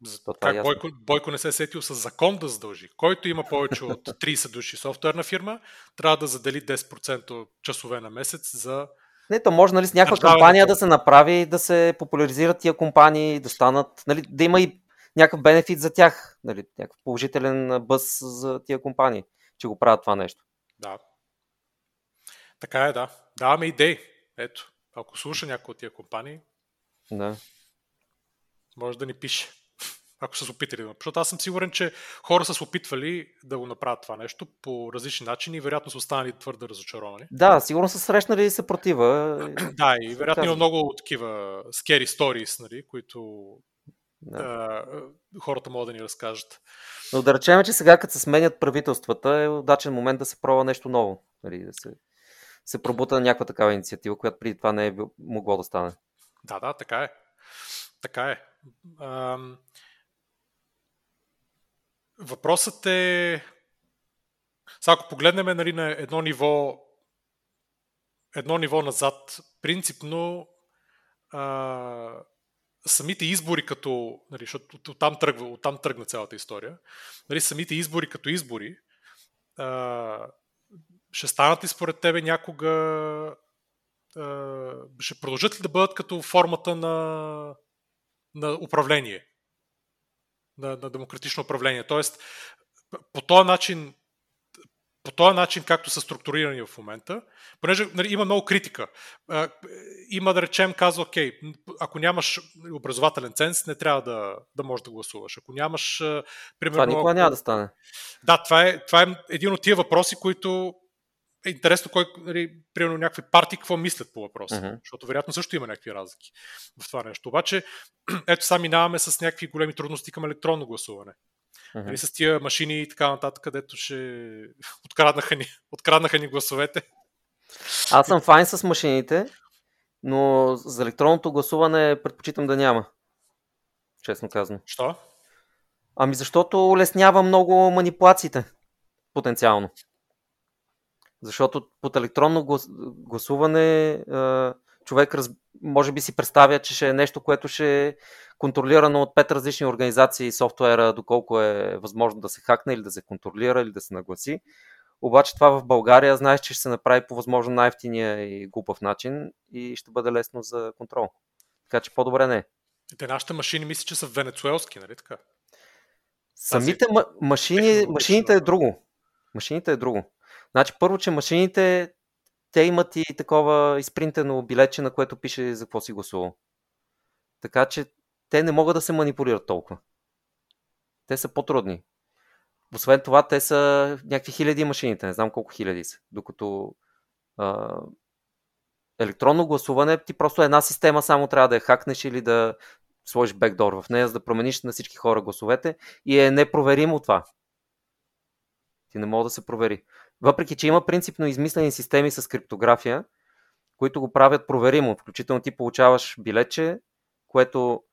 За, как Бойко, Бойко не се е сетил с закон да задължи. Който има повече от 30 души софтуерна фирма, трябва да задели 10% часове на месец за не, то може нали, с някаква кампания да се направи, да се популяризират тия компании, да станат, нали, да има и някакъв бенефит за тях, нали, някакъв положителен бъз за тия компании, че го правят това нещо. Да. Така е, да. Даваме идеи. Ето, ако слуша някой от тия компании, да. може да ни пише ако са се опитали да Защото аз съм сигурен, че хора са се опитвали да го направят това нещо по различни начини и вероятно са останали твърде разочаровани. Да, сигурно са срещнали съпротива. да, и вероятно има много такива scary stories, нали, които да. а, хората могат да ни разкажат. Но да речем, че сега като се сменят правителствата е удачен момент да се пробва нещо ново. Нали, да се, се пробута някаква такава инициатива, която преди това не е могло да стане. Да, да, така е. Така е. Ам... Въпросът е, сега ако погледнем нали, на едно ниво, едно ниво назад, принципно а, самите избори като, нали, защото оттам тръгва, оттам тръгна цялата история, нали, самите избори като избори, а, ще станат ли според тебе някога, а, ще продължат ли да бъдат като формата на, на управление? На, на демократично управление. Тоест, по този начин по този начин, както са структурирани в момента, понеже нали, има много критика. А, има, да речем, казва, окей, ако нямаш образователен ценз, не трябва да, да можеш да гласуваш. Ако нямаш, примерно... Това никога няма да стане. Да, това е, това е един от тия въпроси, които е интересно кой, нали, примерно някакви партии какво мислят по въпроса, uh-huh. защото вероятно също има някакви разлики в това нещо. Обаче, ето сега минаваме с някакви големи трудности към електронно гласуване. Uh-huh. Нали, с тия машини и така нататък, където ще откраднаха ни, откраднаха ни гласовете. Аз съм файн с машините, но за електронното гласуване предпочитам да няма. Честно казвам. Що? Ами защото улеснява много манипулациите. Потенциално. Защото под електронно гласуване човек може би си представя, че ще е нещо, което ще е контролирано от пет различни организации софтуера, доколко е възможно да се хакне или да се контролира или да се нагласи. Обаче това в България знаеш, че ще се направи по възможно най-ефтиния и глупав начин и ще бъде лесно за контрол. Така че по-добре не. Те нашите машини мисля, че са венецуелски, нали така? Самите ма- машини, машините е друго. Машините е друго. Значи първо, че машините те имат и такова изпринтено билече, на което пише за какво си гласувал. Така че те не могат да се манипулират толкова. Те са по-трудни. Освен това, те са някакви хиляди машините, не знам колко хиляди са. Докато а, електронно гласуване, ти просто една система само трябва да я хакнеш или да сложиш бекдор в нея, за да промениш на всички хора гласовете и е непроверимо това. Ти не може да се провери. Въпреки, че има принципно измислени системи с криптография, които го правят проверимо. Включително ти получаваш билече, което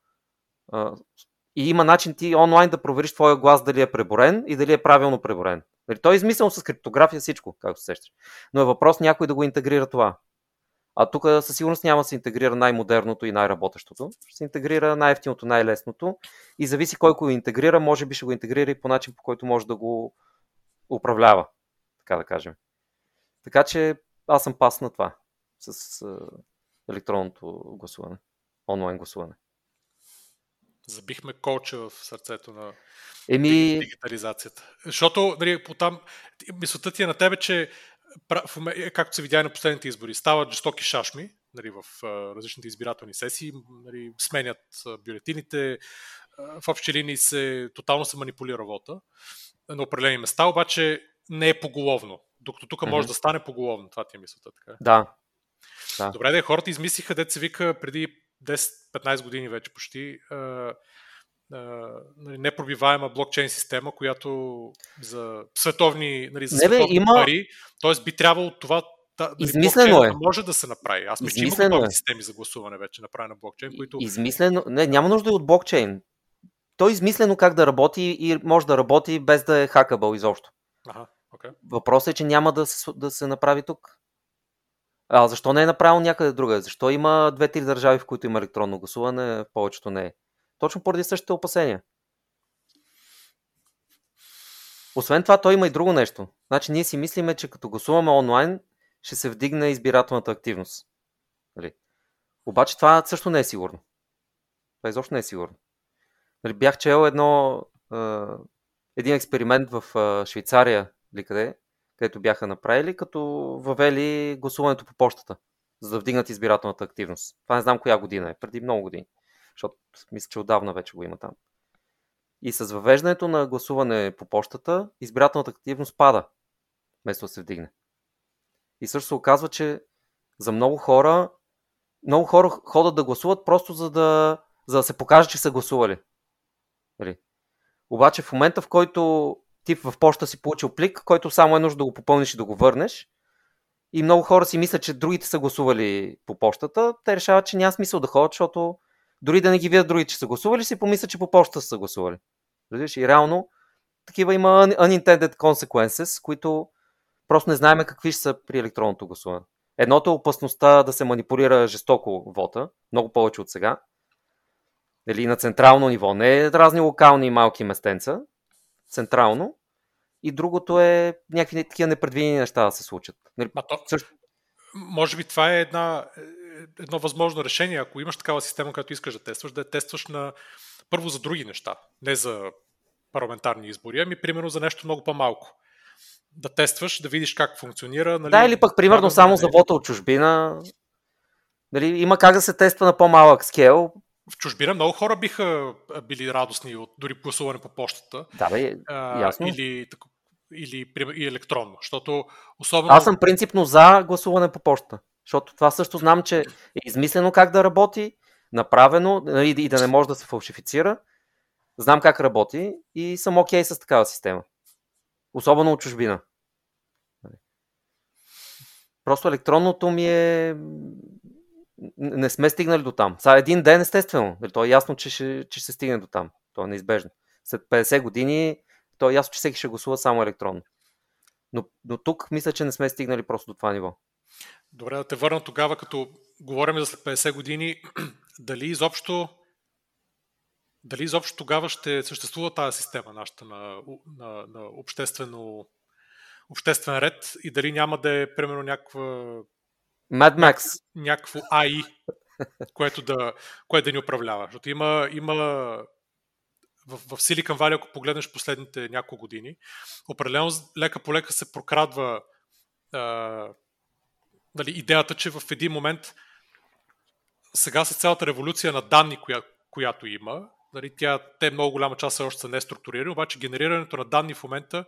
и има начин ти онлайн да провериш твоя глас дали е преборен и дали е правилно преборен. Нали, той е измислено с криптография всичко, както се сещаш. Но е въпрос някой да го интегрира това. А тук със сигурност няма да се интегрира най-модерното и най-работещото. Ще се интегрира най-ефтиното, най-лесното. И зависи кой го интегрира, може би ще го интегрира и по начин, по който може да го управлява, така да кажем. Така че аз съм пас на това с електронното гласуване, онлайн гласуване. Забихме колче в сърцето на Еми... дигитализацията. Защото, нали, потам, мисълта ти е на тебе, че е, както се видя и на последните избори, стават жестоки шашми нали, в различните избирателни сесии, нали, сменят бюлетините, в общи линии се, тотално се манипулира вота на определени места, обаче не е поголовно. Докато тук mm-hmm. може да стане поголовно. Това ти е мисълта. Така. Да. да. Добре, да, хората измислиха, дете се вика преди 10-15 години вече почти, нали, непробиваема блокчейн система, която за световни, нали, за световни не, бе, има... пари, т.е. би трябвало това да, нали, Измислено е. Да може да се направи. Аз мисля, че има е. системи за гласуване вече направени на блокчейн, които... Измислено... Не, няма нужда и от блокчейн. Той е измислено как да работи и може да работи без да е хакабъл изобщо. Ага, okay. Въпросът е, че няма да се, да се направи тук. А защо не е направил някъде друга? Защо има две-три държави, в които има електронно гласуване, повечето не е? Точно поради същите опасения. Освен това, той има и друго нещо. Значи ние си мислиме, че като гласуваме онлайн, ще се вдигне избирателната активност. Нали? Обаче това също не е сигурно. Това изобщо не е сигурно. Нали, бях чел едно, един експеримент в Швейцария, или къде, където бяха направили, като въвели гласуването по почтата, за да вдигнат избирателната активност. Това не знам коя година е, преди много години, защото мисля, че отдавна вече го има там. И с въвеждането на гласуване по почтата, избирателната активност пада, вместо да се вдигне. И също се оказва, че за много хора, много хора ходят да гласуват просто за да, за да се покаже, че са гласували. Нали? Обаче в момента, в който ти в почта си получил плик, който само е нужно да го попълниш и да го върнеш, и много хора си мислят, че другите са гласували по почтата, те решават, че няма смисъл да ходят, защото дори да не ги видят другите, че са гласували, си помислят, че по почта са гласували. Разбираш? И реално такива има unintended consequences, които просто не знаем какви ще са при електронното гласуване. Едното е опасността да се манипулира жестоко вота, много повече от сега. Или на централно ниво, не разни локални и малки местенца, централно. И другото е някакви такива непредвидени неща да се случат. Нали, а то, Също... Може би това е една, едно възможно решение, ако имаш такава система, която искаш да тестваш, да я тестваш на първо за други неща, не за парламентарни избори, ами примерно за нещо много по-малко. Да тестваш, да видиш как функционира. Нали, да, или пък примерно само за вота от чужбина. Нали, има как да се тества на по-малък скел, в чужбина много хора биха били радостни от дори гласуване по почтата. Да, бе, ясно. Или, или и електронно. Защото особено... Аз съм принципно за гласуване по почта. Защото това също знам, че е измислено как да работи, направено нали, и да не може да се фалшифицира. Знам как работи и съм окей okay с такава система. Особено от чужбина. Просто електронното ми е не сме стигнали до там. Сега един ден, естествено. Нали, то е ясно, че ще, че ще стигне до там. То е неизбежно. След 50 години, то е ясно, че всеки ще гласува само електронно. Но, но тук мисля, че не сме стигнали просто до това ниво. Добре, да те върна тогава, като говорим за след 50 години, дали изобщо дали изобщо тогава ще съществува тази система нашата на, на, на обществено, обществен ред и дали няма да е примерно някаква Mad Max. Някакво AI, което да, което да ни управлява. Защото има, има в, в Silicon Valley, ако погледнеш последните няколко години, определено лека по лека се прокрадва а, нали, идеята, че в един момент сега с цялата революция на данни, коя, която има, нали, тя, те много голяма част още са неструктурирани, обаче генерирането на данни в момента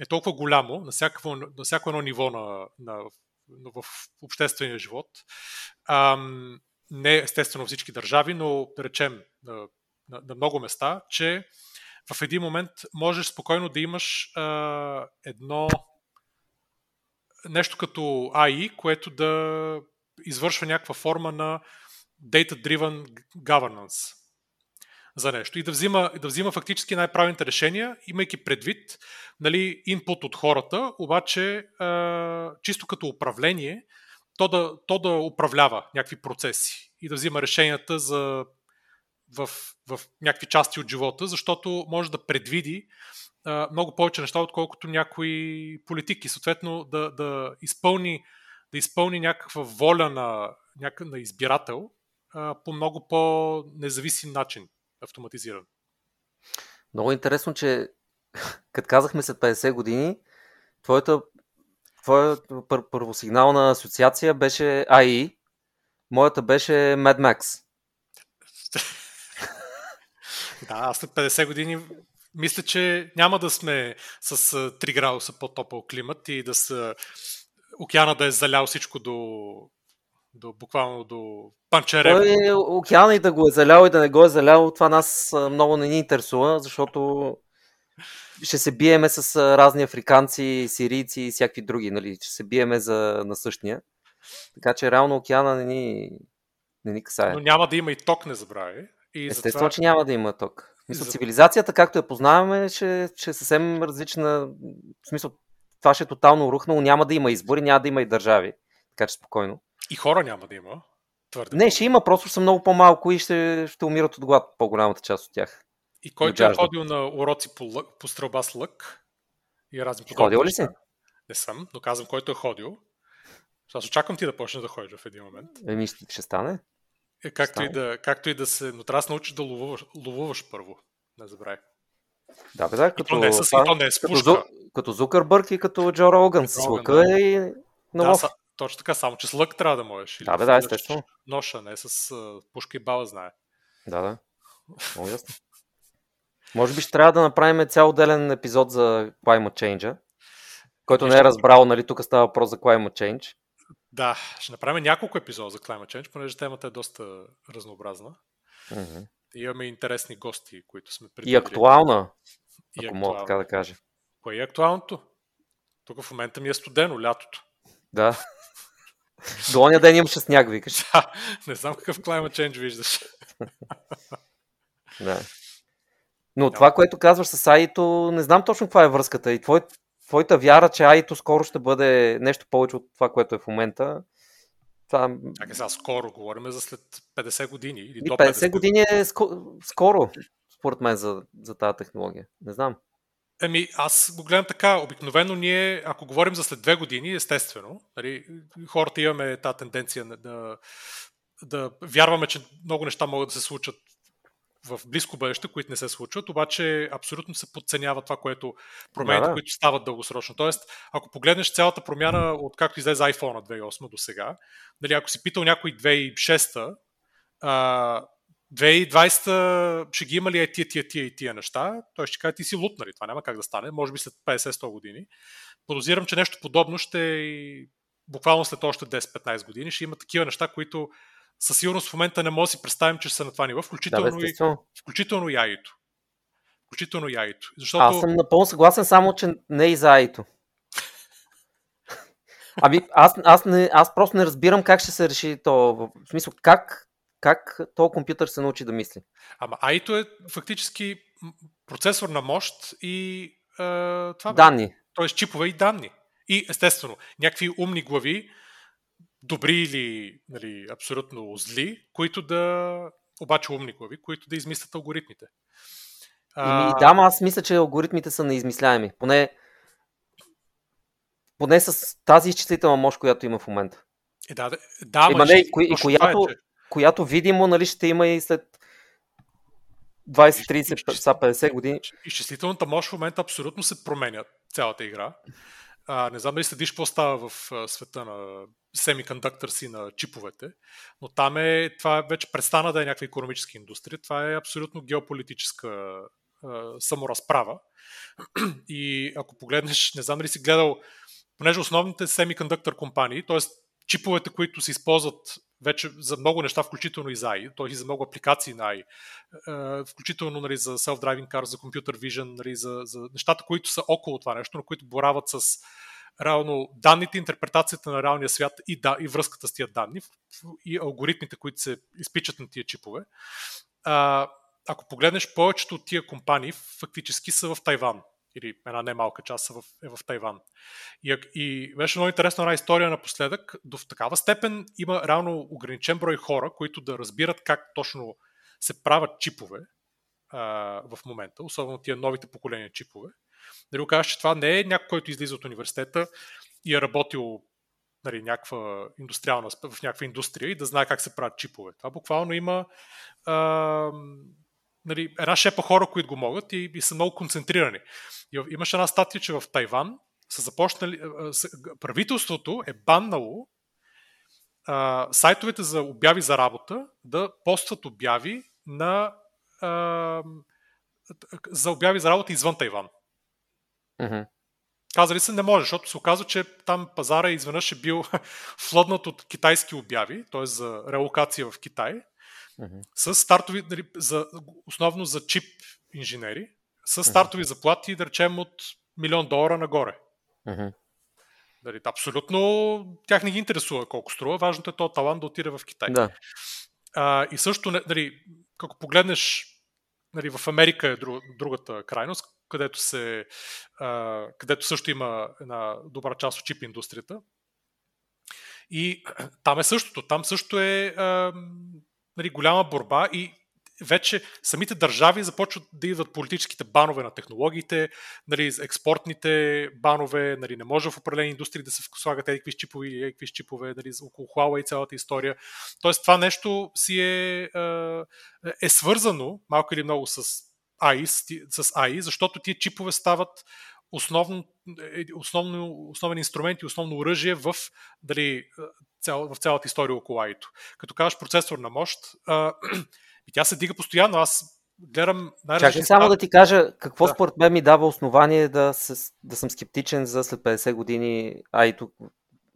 е толкова голямо на всяко, на всяко едно ниво на, на в обществения живот. Не естествено всички държави, но да речем на, на, на много места, че в един момент можеш спокойно да имаш а, едно нещо като AI, което да извършва някаква форма на data-driven governance за нещо и да взима, да взима фактически най-правилните решения, имайки предвид нали, инпут от хората, обаче а, чисто като управление то да, то да управлява някакви процеси и да взима решенията за, в, в някакви части от живота, защото може да предвиди а, много повече неща, отколкото някои политики. Съответно, да, да, изпълни, да изпълни някаква воля на, на избирател а, по много по-независим начин, автоматизиран. Много интересно, че като казахме след 50 години, твоята, твоята пър- първосигнална асоциация беше АИ, моята беше Mad Max. да, аз след 50 години мисля, че няма да сме с 3 градуса по-топъл климат и да са океана да е залял всичко до, до буквално до панчерев. Той океана и да го е залял и да не го е залял, това нас много не ни интересува, защото ще се биеме с разни африканци, сирийци и всякакви други, нали? Ще се биеме за насъщния. Така че реално океана не ни, не ни касае. Но няма да има и ток, не забравяй. И Естествено, затова... че няма да има ток. Смисъл, за... цивилизацията, както я познаваме, ще, ще е съвсем различна. В смисъл, това ще е тотално рухнало. Няма да има избори, няма да има и държави. Така че спокойно. И хора няма да има. Твърде не, ще има, просто са много по-малко и ще, ще умират от глад по-голямата част от тях. И който е ходил на уроци по, лък, по стрелба с лък и разни подобни Ходил ли си? Не съм, но казвам, който е ходил. Аз очаквам ти да почнеш да ходиш в един момент. Еми, ще стане. Е, както, и да, както и да се... Но трябва да се научиш да ловуваш, ловуваш първо. Не забравяй. Да, бе, да, като, и то не е, с, и то не е с като, като Зукърбърг и като Джо Роган с лъка и на са, точно така, само че с лък трябва да можеш. Да, бе, да, естествено. Ноша, не с uh, пушка и бала, знае. Да, да. Много ясно. Може би ще трябва да направим цял отделен епизод за Climate Change, който не е разбрал, нали, тук става въпрос за Climate Change. Да, ще направим няколко епизода за Climate Change, понеже темата е доста разнообразна. Mm-hmm. И имаме интересни гости, които сме предвидили. И актуална, и ако мога така да кажа. Кое е актуалното? Тук в момента ми е студено, лятото. Да. До оня ден имаше сняг, викаш. Да, не знам какъв Climate Change виждаш. да. Но това, което казваш с Аито, не знам точно каква е връзката. И твой, твоята вяра, че Аито скоро ще бъде нещо повече от това, което е в момента. Това... Така сега скоро, говорим за след 50 години. Или до 50, 50 години е скоро, според мен, за, за тази технология. Не знам. Еми, аз го гледам така. Обикновено ние, ако говорим за след две години, естествено, нали, хората имаме тази тенденция да, да вярваме, че много неща могат да се случат в близко бъдеще, които не се случват, обаче абсолютно се подценява това, което промените, да, да. които стават дългосрочно. Тоест, ако погледнеш цялата промяна от както излезе iPhone 2008 до сега, нали, ако си питал някой 2006 2020 ще ги има ли е тия, тия, тия и тия неща, той ще каже, ти си лут, нали? Това няма как да стане. Може би след 50-100 години. Подозирам, че нещо подобно ще и буквално след още 10-15 години ще има такива неща, които със сигурност в момента не може да си представим, че са на това ниво, включително, да, и, включително и Аито. Включително и Аито. Защото... Аз съм напълно съгласен, само че не и за Аито. Ами, аз, аз, не, аз просто не разбирам как ще се реши то. В смисъл, как, как този компютър се научи да мисли? Ама Аито е фактически процесор на мощ и е, това Данни. Тоест чипове и данни. И естествено, някакви умни глави, добри или нали, абсолютно зли, които да, обаче умни глави, които да измислят алгоритмите. А... да, аз мисля, че алгоритмите са неизмисляеми. Поне, поне с тази изчислителна мощ, която има в момента. Е, да, да, Има, не, и, кои, и която, е, че... която видимо нали, ще има и след 20, 30, 50 години. Изчислителната мощ в момента абсолютно се променя цялата игра. А, не знам дали следиш какво става в света на семикондуктърс и на чиповете, но там е, това вече престана да е някаква економическа индустрия, това е абсолютно геополитическа а, саморазправа. И ако погледнеш, не знам дали си гледал, понеже основните семикондуктор компании, т.е. чиповете, които се използват вече за много неща, включително и за AI, т.е. за много апликации на AI, включително нали, за self-driving car, за computer vision, нали, за, за нещата, които са около това нещо, но които борават с реално данните, интерпретацията на реалния свят и, да, и връзката с тия данни и алгоритмите, които се изпичат на тия чипове. А, ако погледнеш, повечето от тия компании фактически са в Тайван или една немалка част в, е в Тайван. И, и беше много интересна една история напоследък. До в такава степен има реално ограничен брой хора, които да разбират как точно се правят чипове а, в момента, особено тия новите поколения чипове. Дали го кажеш, че това не е някой, който излиза от университета и е работил нали, някаква индустриална, в някаква индустрия и да знае как се правят чипове. Това буквално има а, нали, една шепа хора, които го могат и, и са много концентрирани. И, имаше една статия, че в Тайван са започнали, правителството е баннало а, сайтовете за обяви за работа да постват обяви на а, за обяви за работа извън Тайван. Mm-hmm. Казали се не може, защото се оказва, че там пазара изведнъж е бил флоднат от китайски обяви, т.е. за релокация в Китай, mm-hmm. с стартови, нали, за, основно за чип инженери, с стартови mm-hmm. заплати, да речем, от милион долара нагоре. Mm-hmm. Дали, абсолютно тях не ги интересува колко струва, важното е то талант да отиде в Китай. Да. А, и също, нали, ако погледнеш нали, в Америка е друг, другата крайност, където, се, а, където също има една добра част от чип индустрията. И там е същото. Там също е а, нали, голяма борба и вече самите държави започват да идват политическите банове на технологиите, нали, експортните банове, нали, не може в определени индустрии да се слагат едикви чипове или едикви чипове, нали, около Huawei и цялата история. Тоест това нещо си е, е свързано малко или много с AI, с AI защото тия чипове стават основно, е, основно, основен инструмент и основно оръжие в, дали, цял, в цялата история около AI. Като кажеш процесор на мощ, и тя се дига постоянно. Аз гледам най Чакай само да ти кажа какво да. според мен ми дава основание да, се, да съм скептичен за след 50 години, а тук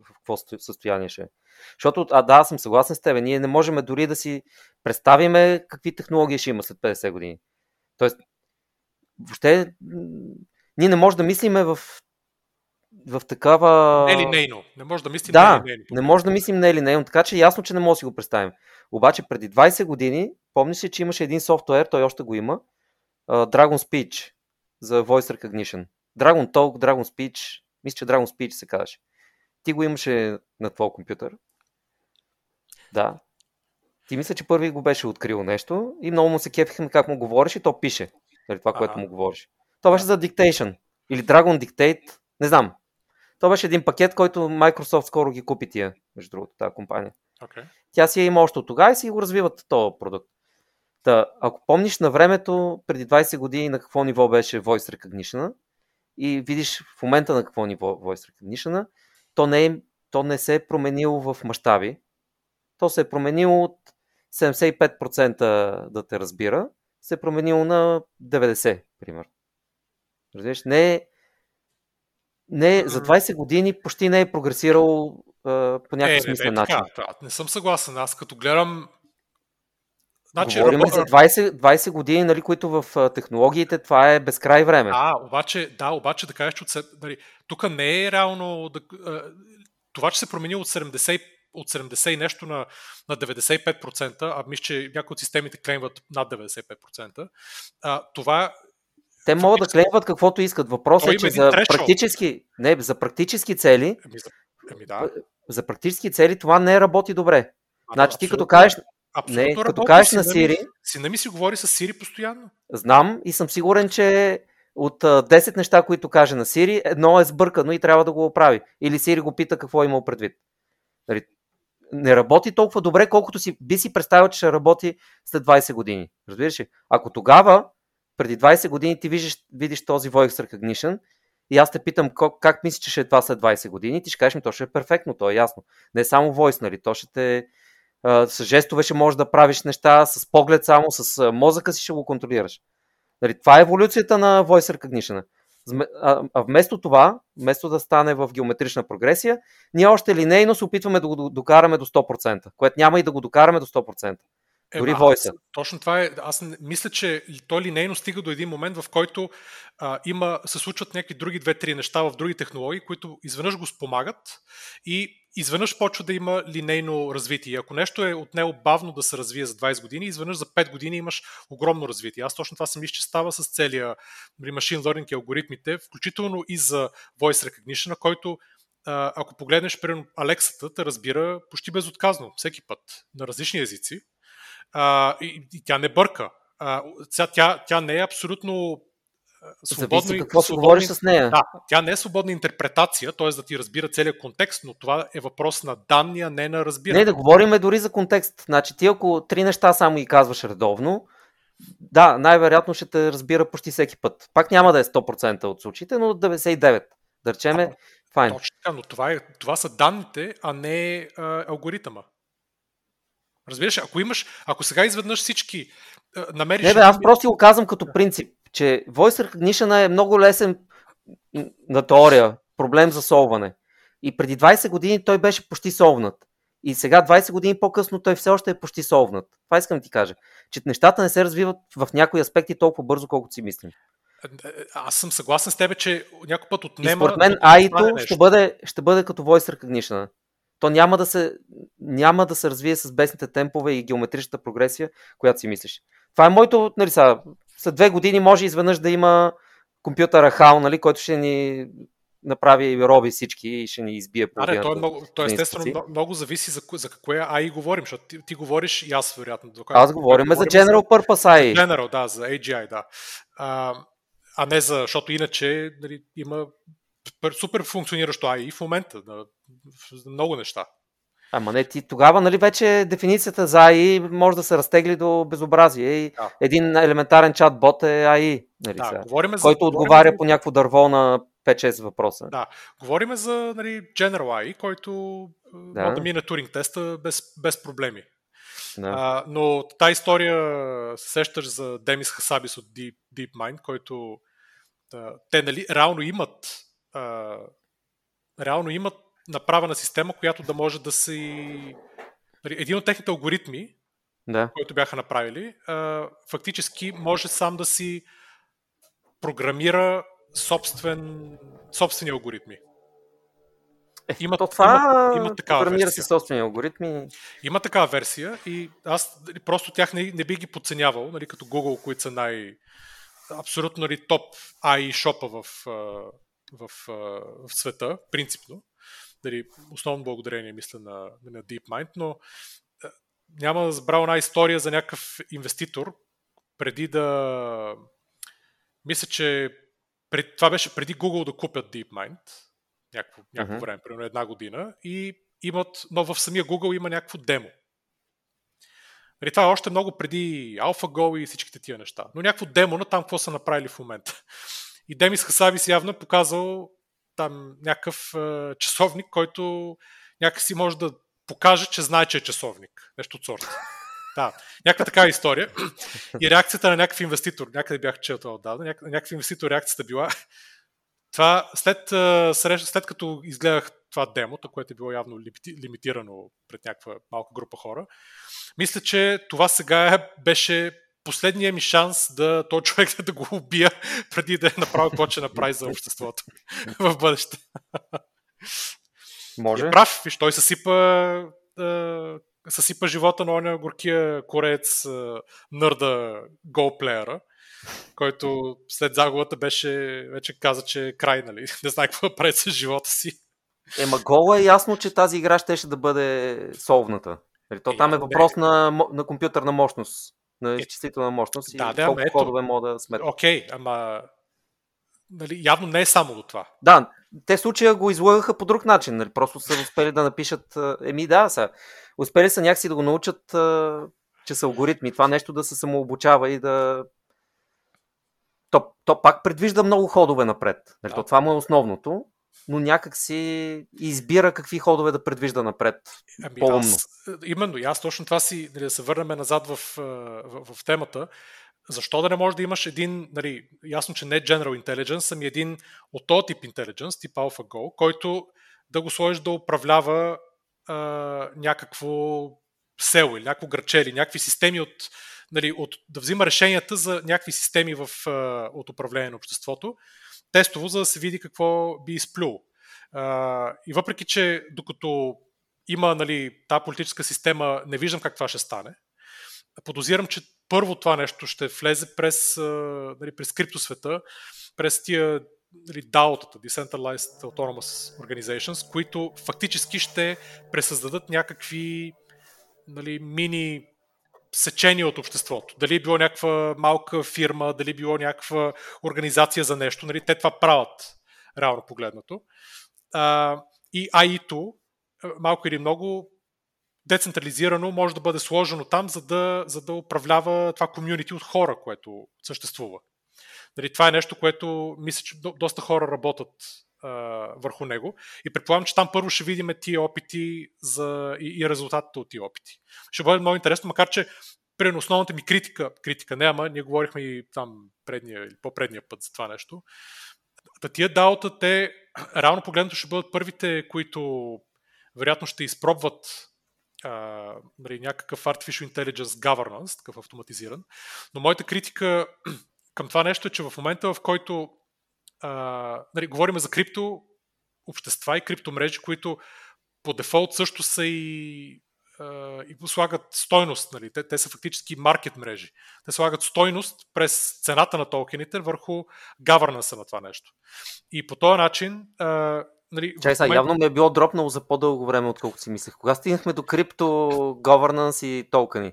в какво състояние ще е. Защото, а да, съм съгласен с теб, ние не можем дори да си представиме какви технологии ще има след 50 години. Тоест, въобще, ние не можем да мислиме в в такава... Не нейно. Не може да мислим да, нейно. не може да мислим не нейно, така че ясно, че не може да си го представим. Обаче преди 20 години, помниш ли, че имаше един софтуер, той още го има, Dragon Speech за Voice Recognition. Dragon Talk, Dragon Speech, мисля, че Dragon Speech се казваше. Ти го имаше на твой компютър. Да. Ти мисля, че първи го беше открил нещо и много му се кефихме как му говориш и то пише. Нали, това, което му говориш. То беше за Dictation. Или Dragon Dictate. Не знам. То беше един пакет, който Microsoft скоро ги купи тия, между другото, тази компания. Okay. Тя си е има още от тогава и си го развиват този продукт. Та, ако помниш на времето, преди 20 години на какво ниво беше Voice Recognition и видиш в момента на какво ниво Voice Recognition, то не, е, то не се е променило в мащаби. То се е променило от 75% да те разбира, се е променило на 90%, примерно. Разбираш, не е не, за 20 години почти не е прогресирал а, по някакъв е, смислен начин. Така, не съм съгласен. Аз като гледам Значи, Говорим работа... за 20, 20 години, нали, които в технологиите това е безкрай време. А, обаче, да, обаче да кажеш, че нали, тук не е реално да, това, че се промени от 70, от 70 и нещо на, на 95%, а мисля, че някои от системите клеймват над 95%, а, това те могат да клеймват каквото искат. Въпросът е, че за практически, не, за практически цели, ами, за, ами да. за практически цели това не работи добре. А, значи ти като кажеш, не, като кажеш на Сири... Сина ми си говори с Сири постоянно. Знам и съм сигурен, че от 10 неща, които каже на Сири, едно е сбъркано и трябва да го оправи. Или Сири го пита какво е имал предвид. Нали, не работи толкова добре, колкото си би си представил, че ще работи след 20 години. Разбираш ли? Ако тогава преди 20 години ти видиш, видиш този Voice Recognition и аз те питам как, как мислиш, че ще е това след 20 години, ти ще кажеш ми, то ще е перфектно, то е ясно. Не е само Voice, нали, то ще те с жестове ще можеш да правиш неща, с поглед само, с мозъка си ще го контролираш. Нали, това е еволюцията на Voice Recognition. А вместо това, вместо да стане в геометрична прогресия, ние още линейно се опитваме да го докараме до 100%, което няма и да го докараме до 100%. Е, Дори войса. Точно това е. Аз мисля, че то линейно стига до един момент, в който а, има, се случват някакви други две-три неща в други технологии, които изведнъж го спомагат и изведнъж почва да има линейно развитие. Ако нещо е от него бавно да се развие за 20 години, изведнъж за 5 години имаш огромно развитие. Аз точно това съм мисля, че става с целия нали, machine learning и алгоритмите, включително и за voice recognition, който ако погледнеш, примерно, Алексата те разбира почти безотказно, всеки път, на различни езици. А, и, и тя не бърка. А, тя, тя не е абсолютно свободно, Зависи какво свободно, говориш с нея. Да, тя не е свободна интерпретация, т.е. да ти разбира целият контекст, но това е въпрос на данни, а не на разбиране. Не, да говориме дори за контекст. Значи ти ако три неща само ги казваш редовно, да, най-вероятно ще те разбира почти всеки път. Пак няма да е 100% от случаите, но 99%. Да речеме, файн. Точно така, но това, е, това са данните, а не а, алгоритъма. Разбираш, ако имаш, ако сега изведнъж всички а, намериш... Не, бе, аз просто го казвам като принцип че Voice Recognition е много лесен на теория проблем за солване. И преди 20 години той беше почти солвнат. И сега, 20 години по-късно, той все още е почти солвнат. Това искам да ти кажа. Че нещата не се развиват в някои аспекти толкова бързо, колкото си мислим. Аз съм съгласен с тебе, че някой път отнема... И според мен AI-то ще бъде, ще бъде като Voice Recognition. То няма да, се, няма да се развие с бесните темпове и геометричната прогресия, която си мислиш. Това е моето, нали са, след две години може изведнъж да има компютъра HAL, нали, който ще ни направи роби всички и ще ни избие по да, то, е много, то естествено много, много зависи за, за какво е AI говорим, защото ти, ти говориш и аз вероятно. Дока, аз говорим за General Purpose AI. General, да, за AGI, да. А, а не за, защото иначе нали, има супер функциониращо AI в момента, на, много неща. Ама не, ти тогава, нали, вече дефиницията за AI може да се разтегли до безобразие. Да. един елементарен чат-бот е AI, нали, да, сега, говорим за, който отговаря за... по някакво дърво на 5-6 въпроса. Да, говориме за нали, General AI, който да. може да мине туринг теста без, без проблеми. Да. А, но тази история се сещаш за Демис Хасабис от Deep, DeepMind, който а, те нали, реално имат а, реално имат направена система, която да може да си... Нали, един от техните алгоритми, да. който бяха направили, фактически може сам да си програмира собствен, собствени алгоритми. Е, има, то това има, има такава програмира версия. си собствени алгоритми. Има такава версия и аз нали, просто тях не, не би ги подценявал, нали, като Google, които са най- абсолютно нали, топ AI шопа в, в, в, света, принципно дали, основно благодарение, мисля, на, на DeepMind, но няма да забравя една история за някакъв инвеститор, преди да... Мисля, че пред, това беше преди Google да купят DeepMind, някакво, някакво uh-huh. време, примерно една година, и имат, но в самия Google има някакво демо. Нали, това е още много преди AlphaGo и всичките тия неща. Но някакво демо на там какво са направили в момента. И Демис Хасабис явно е показал там някакъв е, часовник, който някакси може да покаже, че знае, че е часовник. Нещо от сорта. Да, някаква такава история. И реакцията на някакъв инвеститор, някъде бях чел това отдавна, някакъв инвеститор реакцията била това след, след, след като изгледах това демото, което е било явно лимитирано пред някаква малка група хора, мисля, че това сега беше последния ми шанс да този човек да го убия преди да е направил какво ще направи за обществото в бъдеще. Може. Е прав, виж, той съсипа, е, съсипа живота на оня горкия корец е, нърда голплеера, който след загубата беше, вече каза, че е край, нали? Не знае какво да прави с живота си. Ема гол е ясно, че тази игра ще да бъде солвната. Нали, то там е въпрос на, на компютърна мощност на изчислителна мощност и да, колко ето, кодове мога да сметна. Окей, okay, ама нали, явно не е само до това. Да, те случая го излагаха по друг начин. Нали? Просто са успели да напишат... Еми да, са. Успели са някакси да го научат, че са алгоритми. Това нещо да се самообучава и да... То, то пак предвижда много ходове напред. Нали? Да. То, това му е основното но някак си избира какви ходове да предвижда напред. Ами, по-умно. Аз, именно, и аз точно това си, нали, да се върнем назад в, в, в темата. Защо да не може да имаш един, нали, ясно, че не General Intelligence, ами един от този тип Intelligence, тип AlphaGo, който да го сложиш да управлява а, някакво село или някакво граче или някакви системи от, нали, от, да взима решенията за някакви системи в, а, от управление на обществото, тестово, за да се види какво би изплюл. И въпреки, че докато има нали, тази политическа система, не виждам как това ще стане, подозирам, че първо това нещо ще влезе през, нали, през криптосвета, през тия нали, DAO-тата, Decentralized Autonomous Organizations, които фактически ще пресъздадат някакви нали, мини сечение от обществото. Дали е било някаква малка фирма, дали е било някаква организация за нещо, нали, те това правят, реално погледнато. А, и АИТО, малко или много, децентрализирано може да бъде сложено там, за да, за да управлява това комюнити от хора, което съществува. Нали, това е нещо, което мисля, че доста хора работят върху него. И предполагам, че там първо ще видим тия опити за, и, и резултатите от тия опити. Ще бъде много интересно, макар че при основната ми критика, критика не, ама ние говорихме и там предния или по-предния път за това нещо. Та тия даота, те реално погледнато ще бъдат първите, които вероятно ще изпробват а, нали, някакъв Artificial Intelligence Governance, такъв автоматизиран. Но моята критика към това нещо е, че в момента, в който а, нали, говорим за крипто общества и криптомрежи, които по дефолт също са и, а, и слагат стойност. Нали. Те, те са фактически маркет мрежи. Те слагат стойност през цената на токените върху гавернанса на това нещо. И по този начин а, Нали, Чай сега, момент... явно ми е било дропнало за по-дълго време, отколкото си мислех. Кога стигнахме до крипто, governance и токени?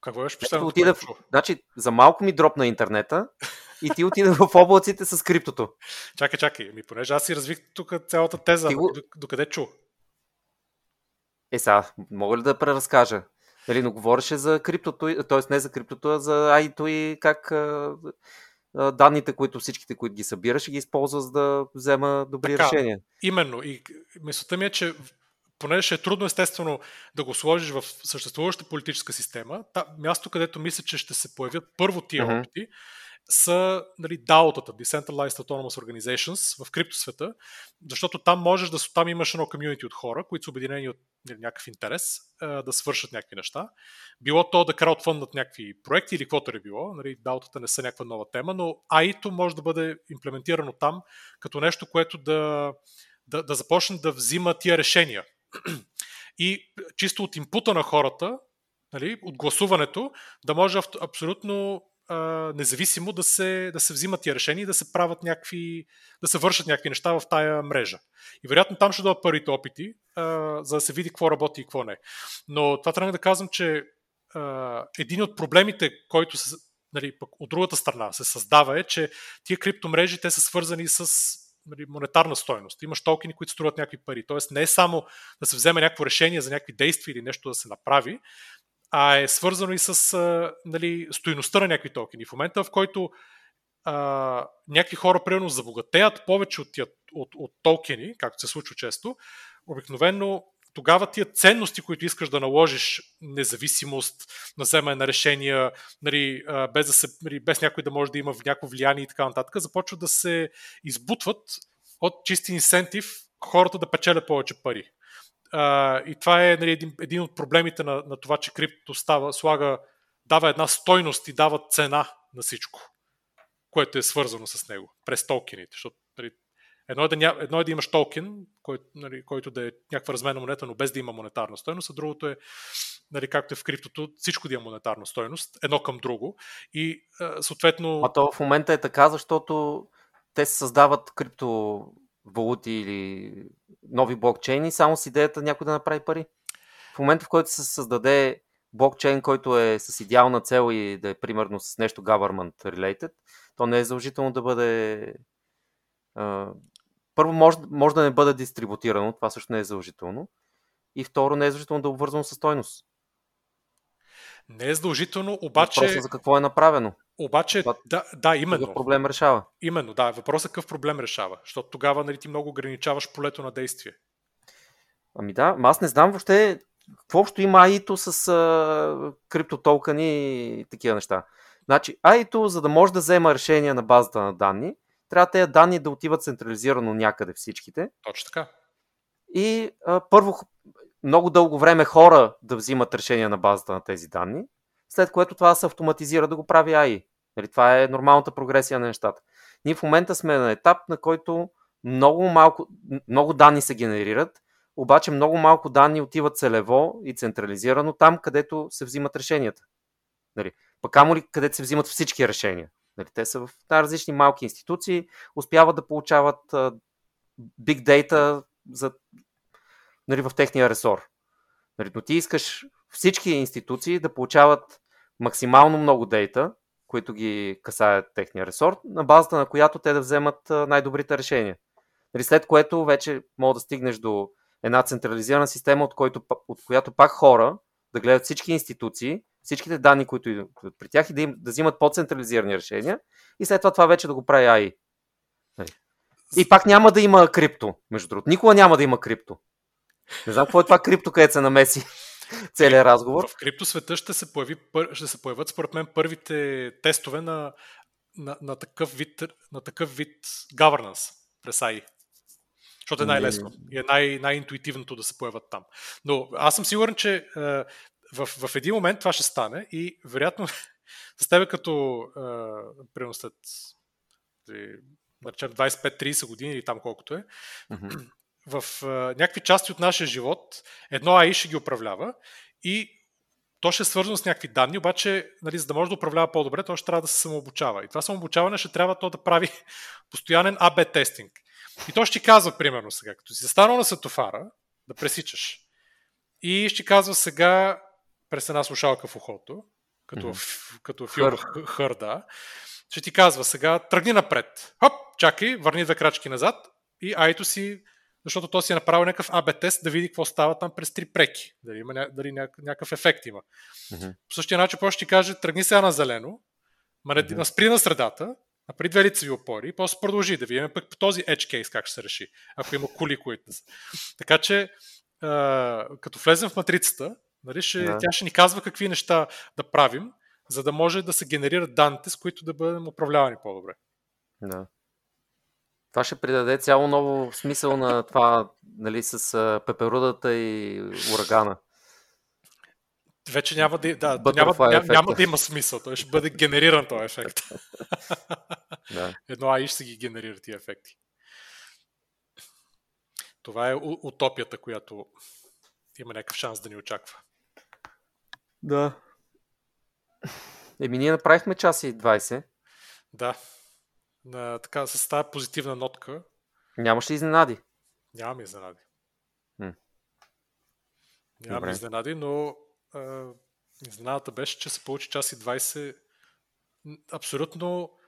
Какво беше последното? Отида. Значи, за малко ми дропна интернета и ти отида в облаците с криптото. Чакай, чакай. Ми, понеже аз си развих тук цялата теза. Го... Докъде чу? Е, сега, мога ли да преразкажа? Нали, но говореше за криптото, т.е. не за криптото, а за айто и как данните, които всичките, които ги събира, ще ги използва за да взема добри така, решения. Именно. И мисълта ми е, че понеже ще е трудно естествено да го сложиш в съществуваща политическа система, та, място, където мисля, че ще се появят първо тия uh-huh. опити, са нали, DAO-тата, Decentralized Autonomous Organizations в криптосвета, защото там можеш да там имаш едно комьюнити от хора, които са обединени от нали, някакъв интерес да свършат някакви неща. Било то да краудфъндат някакви проекти или каквото е било. Нали, DAO-тата не са някаква нова тема, но AI-то може да бъде имплементирано там като нещо, което да, да, да започне да взима тия решения. И чисто от импута на хората, нали, от гласуването, да може абсолютно независимо да се, да се взимат тия решения и да се правят някакви, да се вършат някакви неща в тая мрежа. И вероятно там ще дадат първите опити, а, за да се види какво работи и какво не. Но това трябва да казвам, че а, един от проблемите, който се, нали, пък от другата страна се създава е, че тия криптомрежи те са свързани с нали, монетарна стойност. Имаш токени, които струват някакви пари. Тоест не е само да се вземе някакво решение за някакви действия или нещо да се направи, а е свързано и с а, нали, стоеността на някакви токени. В момента, в който а, някакви хора, примерно, забогатеят повече от, тия, от, от токени, както се случва често, обикновено тогава тия ценности, които искаш да наложиш, независимост на вземане на решения, нали, без, да се, нали, без някой да може да има някакво влияние и така нататък, започват да се избутват от чисти инсентив хората да печелят повече пари. И това е нали, един, един от проблемите на, на това, че крипто става, слага, дава една стойност и дава цена на всичко, което е свързано с него, през токените. Защото нали, едно, е да, ня, едно е да имаш токен, кой, нали, който да е някаква разменна монета, но без да има монетарна стойност, а другото е, нали, както е в криптото, всичко да има монетарна стойност, едно към друго. И съответно. А то в момента е така, защото те се създават крипто валути или нови блокчейни, само с идеята някой да направи пари. В момента, в който се създаде блокчейн, който е с идеална цел и да е примерно с нещо government related, то не е задължително да бъде. Първо, може, може да не бъде дистрибутирано, това също не е задължително. И второ, не е задължително да е обвързано с стойност. Не е задължително, обаче. Въпросът за какво е направено. Обаче, Това, да, да, именно. Какъв проблем решава? Именно, да. Въпросът какъв проблем решава? Защото тогава нали, ти много ограничаваш полето на действие. Ами да, аз не знам въобще какво общо има AITO с а, криптотолкани и такива неща. Значи, AITO, за да може да взема решение на базата на данни, трябва тези данни да отиват централизирано някъде всичките. Точно така. И а, първо много дълго време хора да взимат решения на базата на тези данни, след което това се автоматизира да го прави AI. Нали, това е нормалната прогресия на нещата. Ние в момента сме на етап, на който много малко, много данни се генерират, обаче много малко данни отиват целево и централизирано там, където се взимат решенията. Нали? Пък ли където се взимат всички решения. Нали? Те са в различни малки институции, успяват да получават big data за, нали, в техния ресор. Нали? Но ти искаш всички институции да получават максимално много дейта, които ги касаят техния ресор, на базата на която те да вземат най-добрите решения. Нали, след което вече мога да стигнеш до една централизирана система, от, който, от която пак хора да гледат всички институции, всичките данни, които идват при тях и да, им, да взимат по-централизирани решения и след това това вече да го прави AI. Нали. И пак няма да има крипто, между другото. Никога няма да има крипто. Не знам какво е това крипто, където се намеси целият разговор. В крипто света ще се, появи, ще се появят, според мен, първите тестове на, на, на, такъв, вид, на такъв вид governance през AI. Защото е най-лесно и е най- най-интуитивното да се появят там. Но аз съм сигурен, че е, в, в един момент това ще стане и вероятно с тебе като е, примерно след да речем 25-30 години или там колкото е, mm-hmm. В някакви части от нашия живот едно AI ще ги управлява и то ще е свързано с някакви данни, обаче, нали, за да може да управлява по-добре, то ще трябва да се самообучава. И това самообучаване ще трябва то да прави постоянен АБ тестинг. И то ще ти казва, примерно сега, като си застанал на сатофара, да пресичаш. И ще казва сега през една слушалка в ухото, като, mm-hmm. в, като в Хър. Хър, да. Ще ти казва сега, тръгни напред. Хоп, чакай, върни две крачки назад и айто си, защото то си е направил някакъв АБ тест да види какво става там през три преки. Дали, има, дали някакъв ефект има. Mm-hmm. По същия начин, ще ти каже, тръгни сега на зелено, ма mm-hmm. спри на средата, а при две лицеви опори, и после продължи да видим пък по този edge case как ще се реши, ако има кули, които са. Така че, а, като влезем в матрицата, нали, ще, да. тя ще ни казва какви неща да правим, за да може да се генерират данните, с които да бъдем управлявани по-добре. Да. Това ще придаде цяло ново смисъл на това, нали, с пеперудата и урагана вече няма да, да, няма, няма, няма да има смисъл. Той ще бъде генериран този ефект. да. Едно AI ще ги генерира тия ефекти. Това е утопията, която има някакъв шанс да ни очаква. Да. Еми, ние направихме час и 20. Да. На, така, с тази позитивна нотка. Нямаше изненади. Нямаме изненади. М. Нямаме изненади, но изненадата беше, че се получи час и 20 абсолютно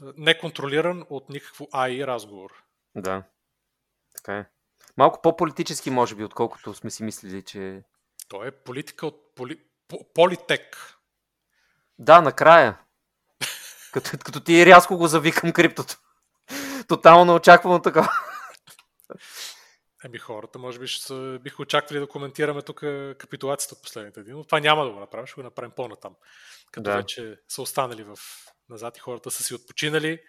неконтролиран от никакво AI разговор. Да, така е. Малко по-политически, може би, отколкото сме си мислили, че... То е политика от поли... политек. Да, накрая. Като, като ти рязко го завикам криптото. Тотално очаквано така. Еми хората може би ще са, биха очаквали да коментираме тук капитулацията от последните дни, но това няма да го направим, ще го направим по-натам. Като да. вече са останали в назад и хората са си отпочинали.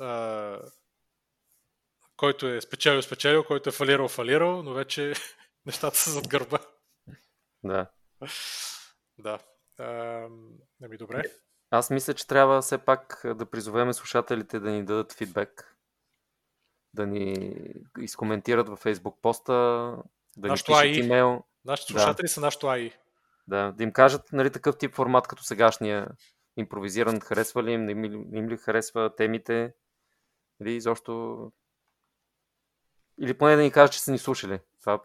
А, който е спечелил, спечелил, който е фалирал, фалирал, но вече нещата са зад гърба. Да. Да. Ами добре. Аз мисля, че трябва все пак да призовеме слушателите да ни дадат фидбек да ни изкоментират във Facebook поста, да нашото ни пишат имейл. Нашите слушатели да. са нашото AI. Да, да им кажат нали, такъв тип формат като сегашния импровизиран, харесва ли им, не им, им ли харесва темите, или нали, изобщо или поне да ни кажат, че са ни слушали. Това,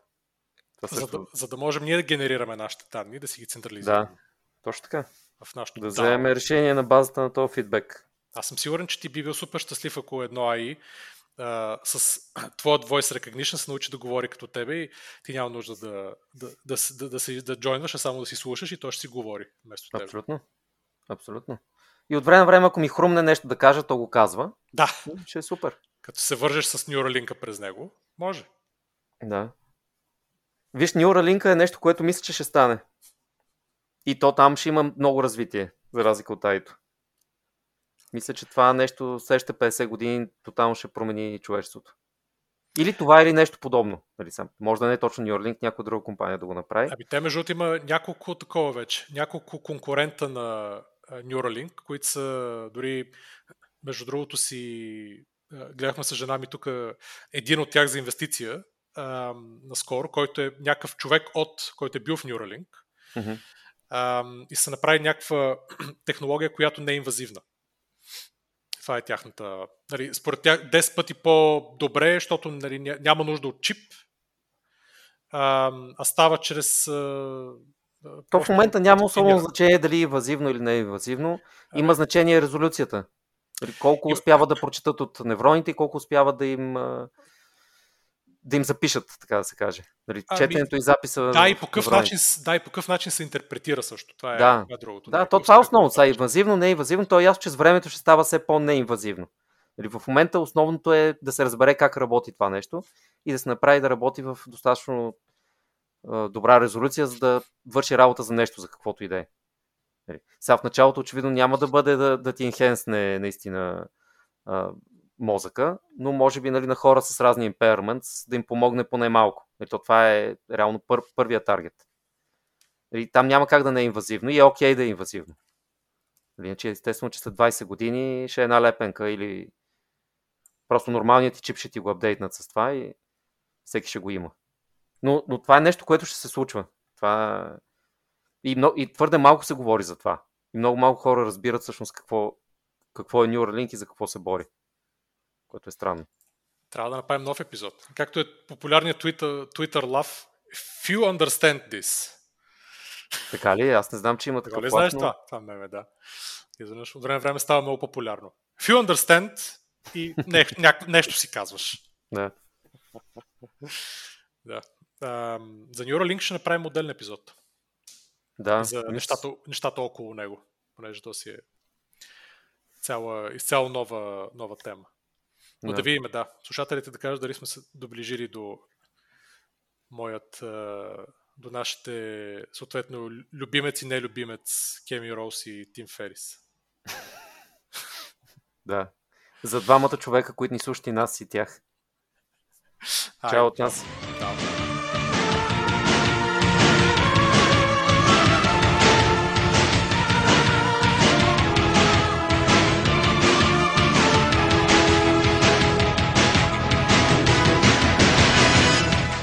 това също... за, да, за да можем ние да генерираме нашите данни, да си ги централизираме. Да, точно така. В нашото да вземем решение на базата на този фидбек. Аз съм сигурен, че ти би бил супер щастлив, ако едно AI а, с твоят voice recognition се научи да говори като тебе и ти няма нужда да, да, да, да, да, си, да джойнваш, а само да си слушаш и той ще си говори вместо теб. Абсолютно. Абсолютно. И от време на време, ако ми хрумне нещо да кажа, то го казва. Да. Ще е супер. Като се вържеш с Neuralink през него, може. Да. Виж, Neuralink е нещо, което мисля, че ще стане. И то там ще има много развитие, за разлика от Айто. Мисля, че това нещо следващите 50 години тотално ще промени човечеството. Или това, или нещо подобно. Нали, сам. Може да не е точно Neuralink, някоя друга компания да го направи. Ами те, между има няколко такова вече. Няколко конкурента на Neuralink, които са дори, между другото си, гледахме с жена ми тук един от тях за инвестиция а, наскоро, който е някакъв човек от, който е бил в Neuralink Мгм. А, и се направи някаква технология, която не е инвазивна. Това е тяхната. Нали, според тях 10 пъти по-добре, защото нали, ня- няма нужда от чип, а, а става чрез. А, То в момента няма особено значение дали е инвазивно или не е инвазивно. Има значение резолюцията. Колко успяват да прочитат от невроните и колко успяват да им да им запишат, така да се каже. Нали, Ами, четенето и записа. Да, и в по какъв начин, да, и по какъв начин се интерпретира също. Това е, Да. това е другото. Да, Нали, то това е се- основно. Сега инвазивно, не е инвазивно, то е ясно, че с времето ще става все по-неинвазивно. Нали, в момента основното е да се разбере как работи това нещо и да се направи да работи в достатъчно а, добра резолюция, за да върши работа за нещо, за каквото и да е. Нали, Сега в началото очевидно няма да бъде да, да ти енхенсне наистина а, мозъка, но може би нали, на хора с разни impairments да им помогне поне малко. Нали, то това е реално пър, първия таргет. Нали, там няма как да не е инвазивно и е окей да е инвазивно. Иначе естествено, че след 20 години ще е една лепенка или просто нормалният ти чип ще ти го апдейтнат с това и всеки ще го има. Но, но това е нещо, което ще се случва. Това... И, много, и твърде малко се говори за това. И много малко хора разбират всъщност какво, какво е Neuralink и за какво се бори. Което е странно. Трябва да направим нов епизод. Както е популярният Twitter, Twitter love, Few understand this. Така ли? Аз не знам, че има Така такъв ли лав, знаеш това? Това меме, да. Изведнъж от време време става много популярно. Few understand и не, ня, нещо си казваш. Да. Да. Ам, за Neuralink ще направим отделен епизод. Да, за нещата, нещата около него, понеже то си е цяла, изцяло нова, нова тема. Но да. Да. да видим, да. Слушателите да кажат дали сме се доближили до моят, до нашите, съответно, любимец и нелюбимец Кеми Роуз и Тим Ферис. да. За двамата човека, които ни слушат и нас и тях. Чао от нас.